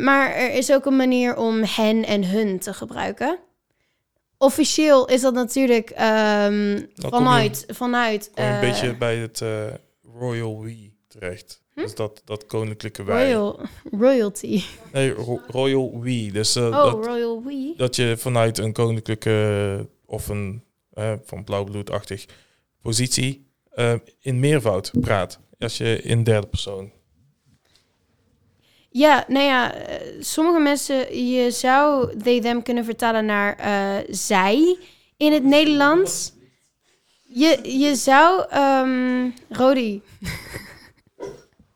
maar er is ook een manier om hen en hun te gebruiken. Officieel is dat natuurlijk ehm, je- vanuit, vanuit een eh, beetje bij het royal we terecht. Hm? Dus dat, dat koninklijke wij. royal, royalty. Nee, ro- royal we. Dus eh, Oh, dat, royal we. dat je vanuit een koninklijke of een eh, van blauwbloedachtig positie eh, in meervoud praat. Als je in derde persoon. Ja, nou ja, eh, sommige mensen, je zou they them kunnen vertalen naar eh, zij in het Nederlands. Je, je zou. ehm Rodi. <laughs>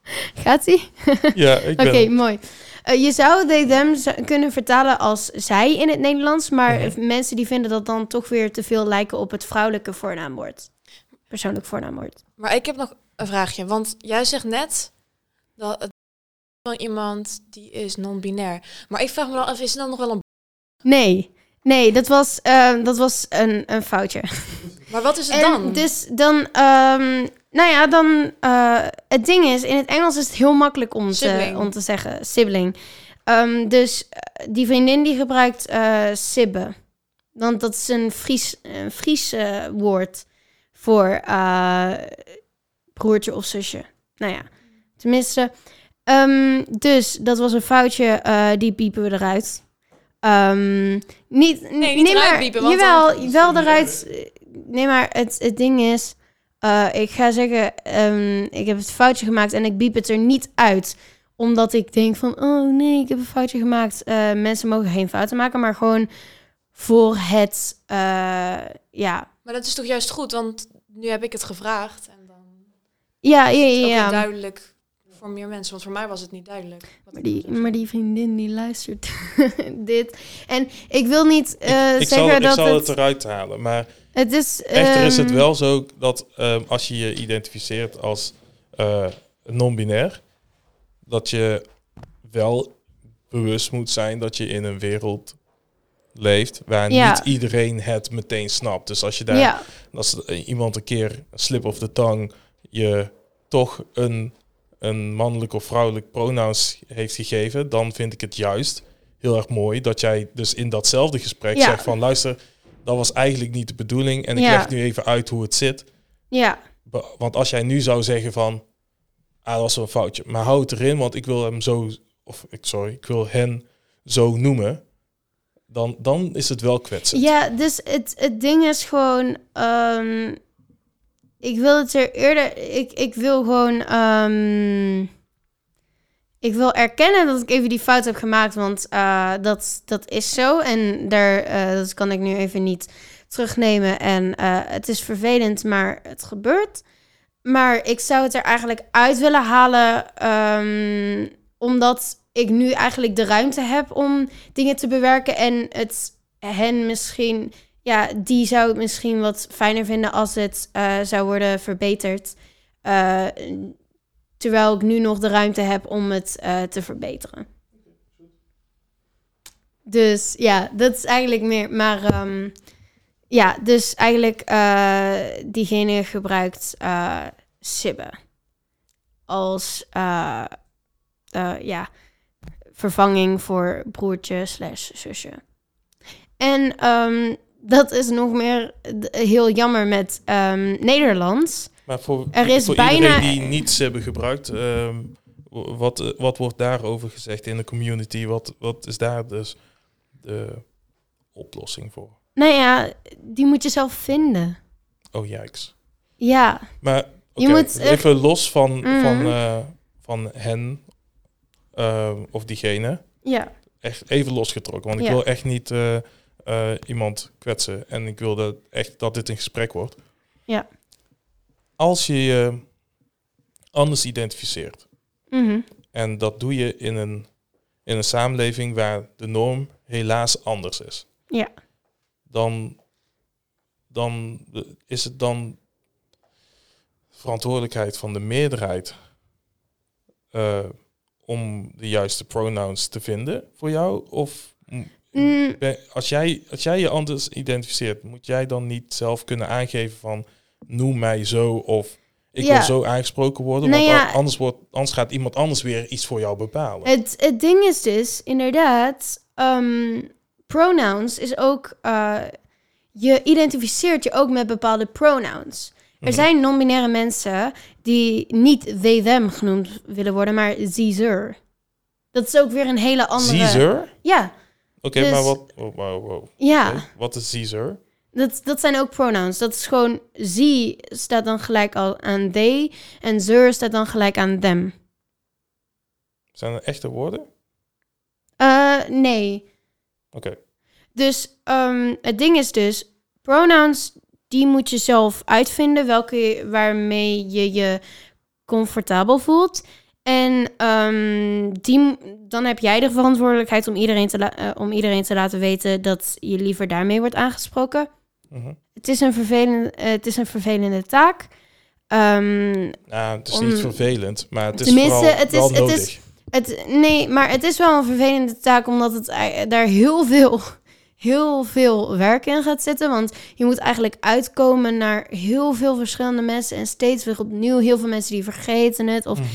<laughs> Gaat ie? <laughs> Ja, ik Oké, ben... mooi. Eh, je zou they, them kunnen vertalen als zij in het Nederlands, maar Mhm. mensen die vinden dat dan toch weer te veel lijken op het vrouwelijke voornaamwoord. Persoonlijk voornaamwoord. Maar ik heb nog een vraagje. Want jij zegt net dat het van iemand die is non-binair. Maar ik vraag me dan af, is het dan nog wel een... Nee, nee, dat was, eh, dat was een, een foutje. Maar wat is het En dan? Dus dan, ehm, nou ja, dan, eh, het ding is, in het Engels is het heel makkelijk om, te, om te zeggen, sibling. Ehm, dus eh, die vriendin die gebruikt eh sibbe. Want dat is een Fries, een Fries woord voor broertje of zusje. Nou ja, tenminste. Ehm, dus dat was een foutje, die piepen we eruit. Ehm, niet, Nee, niet eruit maar, piepen, want jawel, dan- wel eruit. Nee, maar het, het ding is, eh, ik ga zeggen, ehm, ik heb het foutje gemaakt en ik biep het er niet uit. Omdat ik denk van, oh nee, ik heb een foutje gemaakt. Eh, mensen mogen geen fouten maken, maar gewoon voor het, eh, ja. Maar dat is toch juist goed, want nu heb ik het gevraagd. En dan Ja, is ja, het ook ja. duidelijk voor meer mensen. Want voor mij was het niet duidelijk. Maar ik die, maar die vriendin die luistert <laughs> dit. En ik wil niet eh, ik, ik zeggen zal, ik dat zal het, het eruit halen, maar het is... echter is het ehm, wel zo dat ehm, als je je identificeert als eh, non-binair, dat je wel bewust moet zijn dat je in een wereld leeft waar Ja. niet iedereen het meteen snapt. Dus als je daar Ja, als iemand een keer een slip of the tongue je toch een, een mannelijk of vrouwelijk pronouns heeft gegeven, dan vind ik het juist heel erg mooi dat jij dus in datzelfde gesprek Ja. zegt van luister, dat was eigenlijk niet de bedoeling en ik Ja. leg nu even uit hoe het zit. ja, Want als jij nu zou zeggen van, ah, dat was een foutje, maar hou het erin, want ik wil hem zo, of ik sorry, ik wil hen zo noemen, dan, dan is het wel kwetsend. ja dus het, het ding is gewoon... ehm, ik wil het er eerder... Ik, ik wil gewoon... ehm, ik wil erkennen dat ik even die fout heb gemaakt, want eh, dat, dat is zo. En daar, eh, dat kan ik nu even niet terugnemen. En eh, het is vervelend, maar het gebeurt. Maar ik zou het er eigenlijk uit willen halen, ehm, omdat ik nu eigenlijk de ruimte heb om dingen te bewerken. En het hen misschien, ja, die zou het misschien wat fijner vinden als het zou worden verbeterd. Terwijl ik nu nog de ruimte heb om het eh, te verbeteren. Dus ja, dat is eigenlijk meer. Maar ehm, ja, dus eigenlijk eh, diegene gebruikt sibbe als ja, vervanging voor broertje slash zusje. En ehm, dat is nog meer heel jammer met ehm, Nederlands. Maar voor, Er is voor bijna- die niets hebben gebruikt, ehm, wat, eh, wat wordt daarover gezegd in de community? Wat, wat is daar dus de oplossing voor? Nou ja, die moet je zelf vinden. Oh jijks. Ja, Maar Je moet echt- even los van, Mhm. van, eh, van hen eh, of diegene. ja, Echt even losgetrokken. Want ik wil echt niet eh, eh, iemand kwetsen. En ik wil dat echt dat dit een gesprek wordt. Ja. Als je je anders identificeert. mhm, En dat doe je in een, in een samenleving waar de norm helaas anders is. Ja. Dan, dan is het dan verantwoordelijkheid van de meerderheid eh, om de juiste pronouns te vinden voor jou? Of Mm, ben- als, jij, als jij je anders identificeert, moet jij dan niet zelf kunnen aangeven van noem mij zo of ik Ja. wil zo aangesproken worden? Nou want ja. anders, wordt, anders gaat iemand anders weer iets voor jou bepalen. het, het ding is dus, inderdaad, ehm, pronouns is ook, eh, je identificeert je ook met bepaalde pronouns. Er Mhm. zijn non-binaire mensen die niet they, them genoemd willen worden, maar ze, Dat is ook weer een hele andere... Caesar? Ja, Oké, Dus- maar wat, oh, wow, wow. ja. Wat is Caesar? Dat, dat zijn ook pronouns. Dat is gewoon ze staat dan gelijk al aan they en ze staat dan gelijk aan them. Zijn er echte woorden? Eh, nee. Oké. Dus ehm, het ding is dus, pronouns, die moet je zelf uitvinden, welke waarmee je je comfortabel voelt. En ehm, die, dan heb jij de verantwoordelijkheid om iedereen, te eh, om iedereen te laten weten dat je liever daarmee wordt aangesproken. Mhm. Het is een vervelende, eh, het is een vervelende taak. Ehm, Nou, het is Om- niet vervelend, maar het is Tenminste, vooral het is- wel het is- nodig. Het, nee, maar het is wel een vervelende taak omdat het daar heel veel, heel veel werk in gaat zitten. Want je moet eigenlijk uitkomen naar heel veel verschillende mensen en steeds weer opnieuw. Heel veel mensen die vergeten het of Mhm.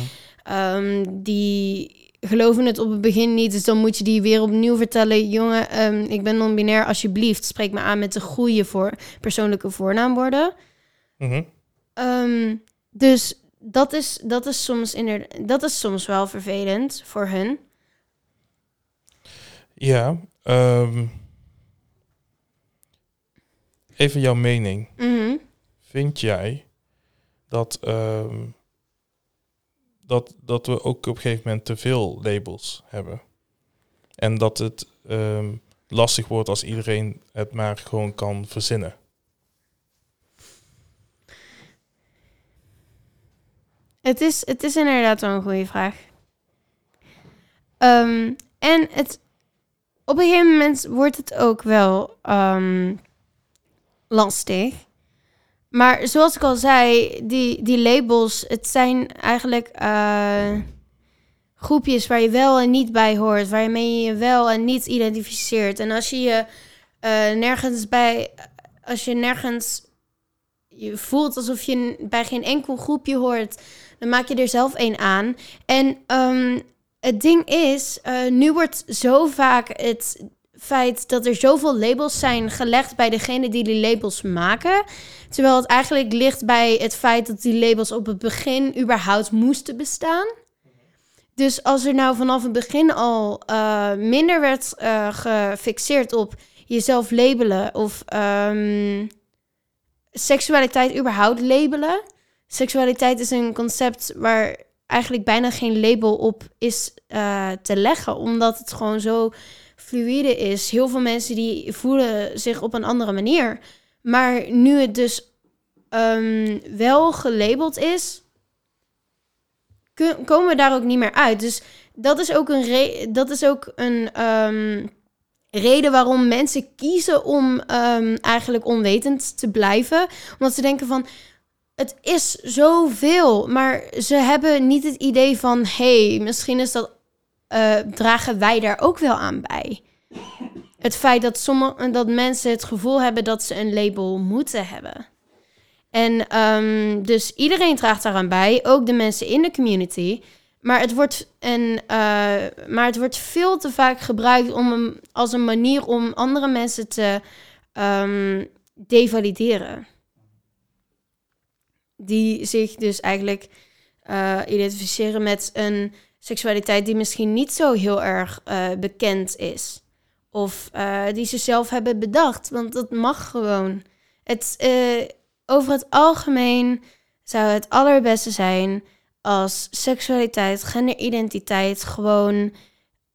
ehm, die geloven het op het begin niet. Dus dan moet je die weer opnieuw vertellen. Jongen, ehm, ik ben non-binair, alsjeblieft. Spreek me aan met de goede voor, persoonlijke voornaamwoorden. Ehm, dus dat is, dat, is soms inderdaad, dat is soms wel vervelend voor hun. Ja. ehm, even jouw mening. Mhm. Vind jij dat, dat, dat we ook op een gegeven moment te veel labels hebben? En dat het ehm, lastig wordt als iedereen het maar gewoon kan verzinnen? Het, is, het is inderdaad wel een goede vraag. Ehm, en het, op een gegeven moment wordt het ook wel ehm, lastig. Maar zoals ik al zei, die, die labels, het zijn eigenlijk eh, groepjes waar je wel en niet bij hoort, waarmee je je wel en niet identificeert. En als je je eh, nergens bij, als je nergens je voelt alsof je bij geen enkel groepje hoort, dan maak je er zelf één aan. En ehm, het ding is, eh, nu wordt zo vaak het feit dat er zoveel labels zijn gelegd bij degene die die labels maken. Terwijl het eigenlijk ligt bij het feit dat die labels op het begin überhaupt moesten bestaan. Dus als er nou vanaf het begin al eh, minder werd eh, gefixeerd op jezelf labelen of ehm, seksualiteit überhaupt labelen. Seksualiteit is een concept waar eigenlijk bijna geen label op is eh, te leggen, omdat het gewoon zo fluïde is. Heel veel mensen die voelen zich op een andere manier. Maar nu het dus ehm, wel gelabeld is, komen we daar ook niet meer uit. Dus dat is ook een, dat is ook een ehm, reden waarom mensen kiezen om ehm, eigenlijk onwetend te blijven. Omdat ze denken van, het is zoveel. Maar ze hebben niet het idee van, hé, hey, misschien is dat, eh, dragen wij daar ook wel aan bij. Het feit dat, sommige, dat mensen het gevoel hebben dat ze een label moeten hebben. En ehm, dus iedereen draagt daaraan bij, ook de mensen in de community. Maar het wordt, en, eh, maar het wordt veel te vaak gebruikt om als een manier om andere mensen te ehm, devalideren. Die zich dus eigenlijk eh, identificeren met een seksualiteit die misschien niet zo heel erg eh, bekend is. Of eh, die ze zelf hebben bedacht. Want dat mag gewoon. Het, eh, over het algemeen zou het allerbeste zijn als seksualiteit, genderidentiteit gewoon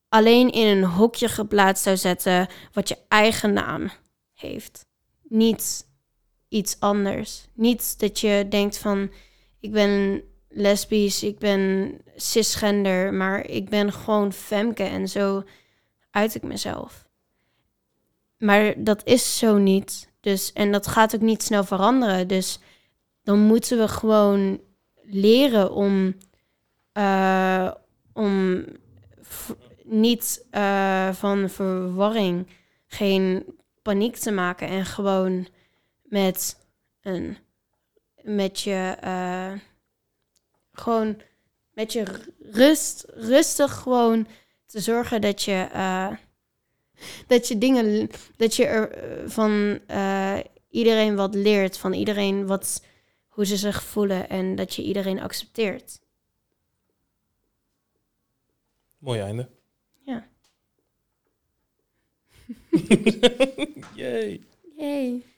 alleen in een hokje geplaatst zou zetten wat je eigen naam heeft. Niet iets anders. Niet dat je denkt van ik ben lesbisch, ik ben cisgender, maar ik ben gewoon femke en zo uit ik mezelf. Maar dat is zo niet. Dus, en dat gaat ook niet snel veranderen. Dus dan moeten we gewoon leren om, eh, om niet eh, van verwarring geen paniek te maken en gewoon met een met je eh, gewoon met je rust rustig gewoon te zorgen dat je eh, dat je dingen dat je er eh, van eh, iedereen wat leert van iedereen wat hoe ze zich voelen en dat je iedereen accepteert. Mooi einde. Ja. <laughs> Yay. Yay.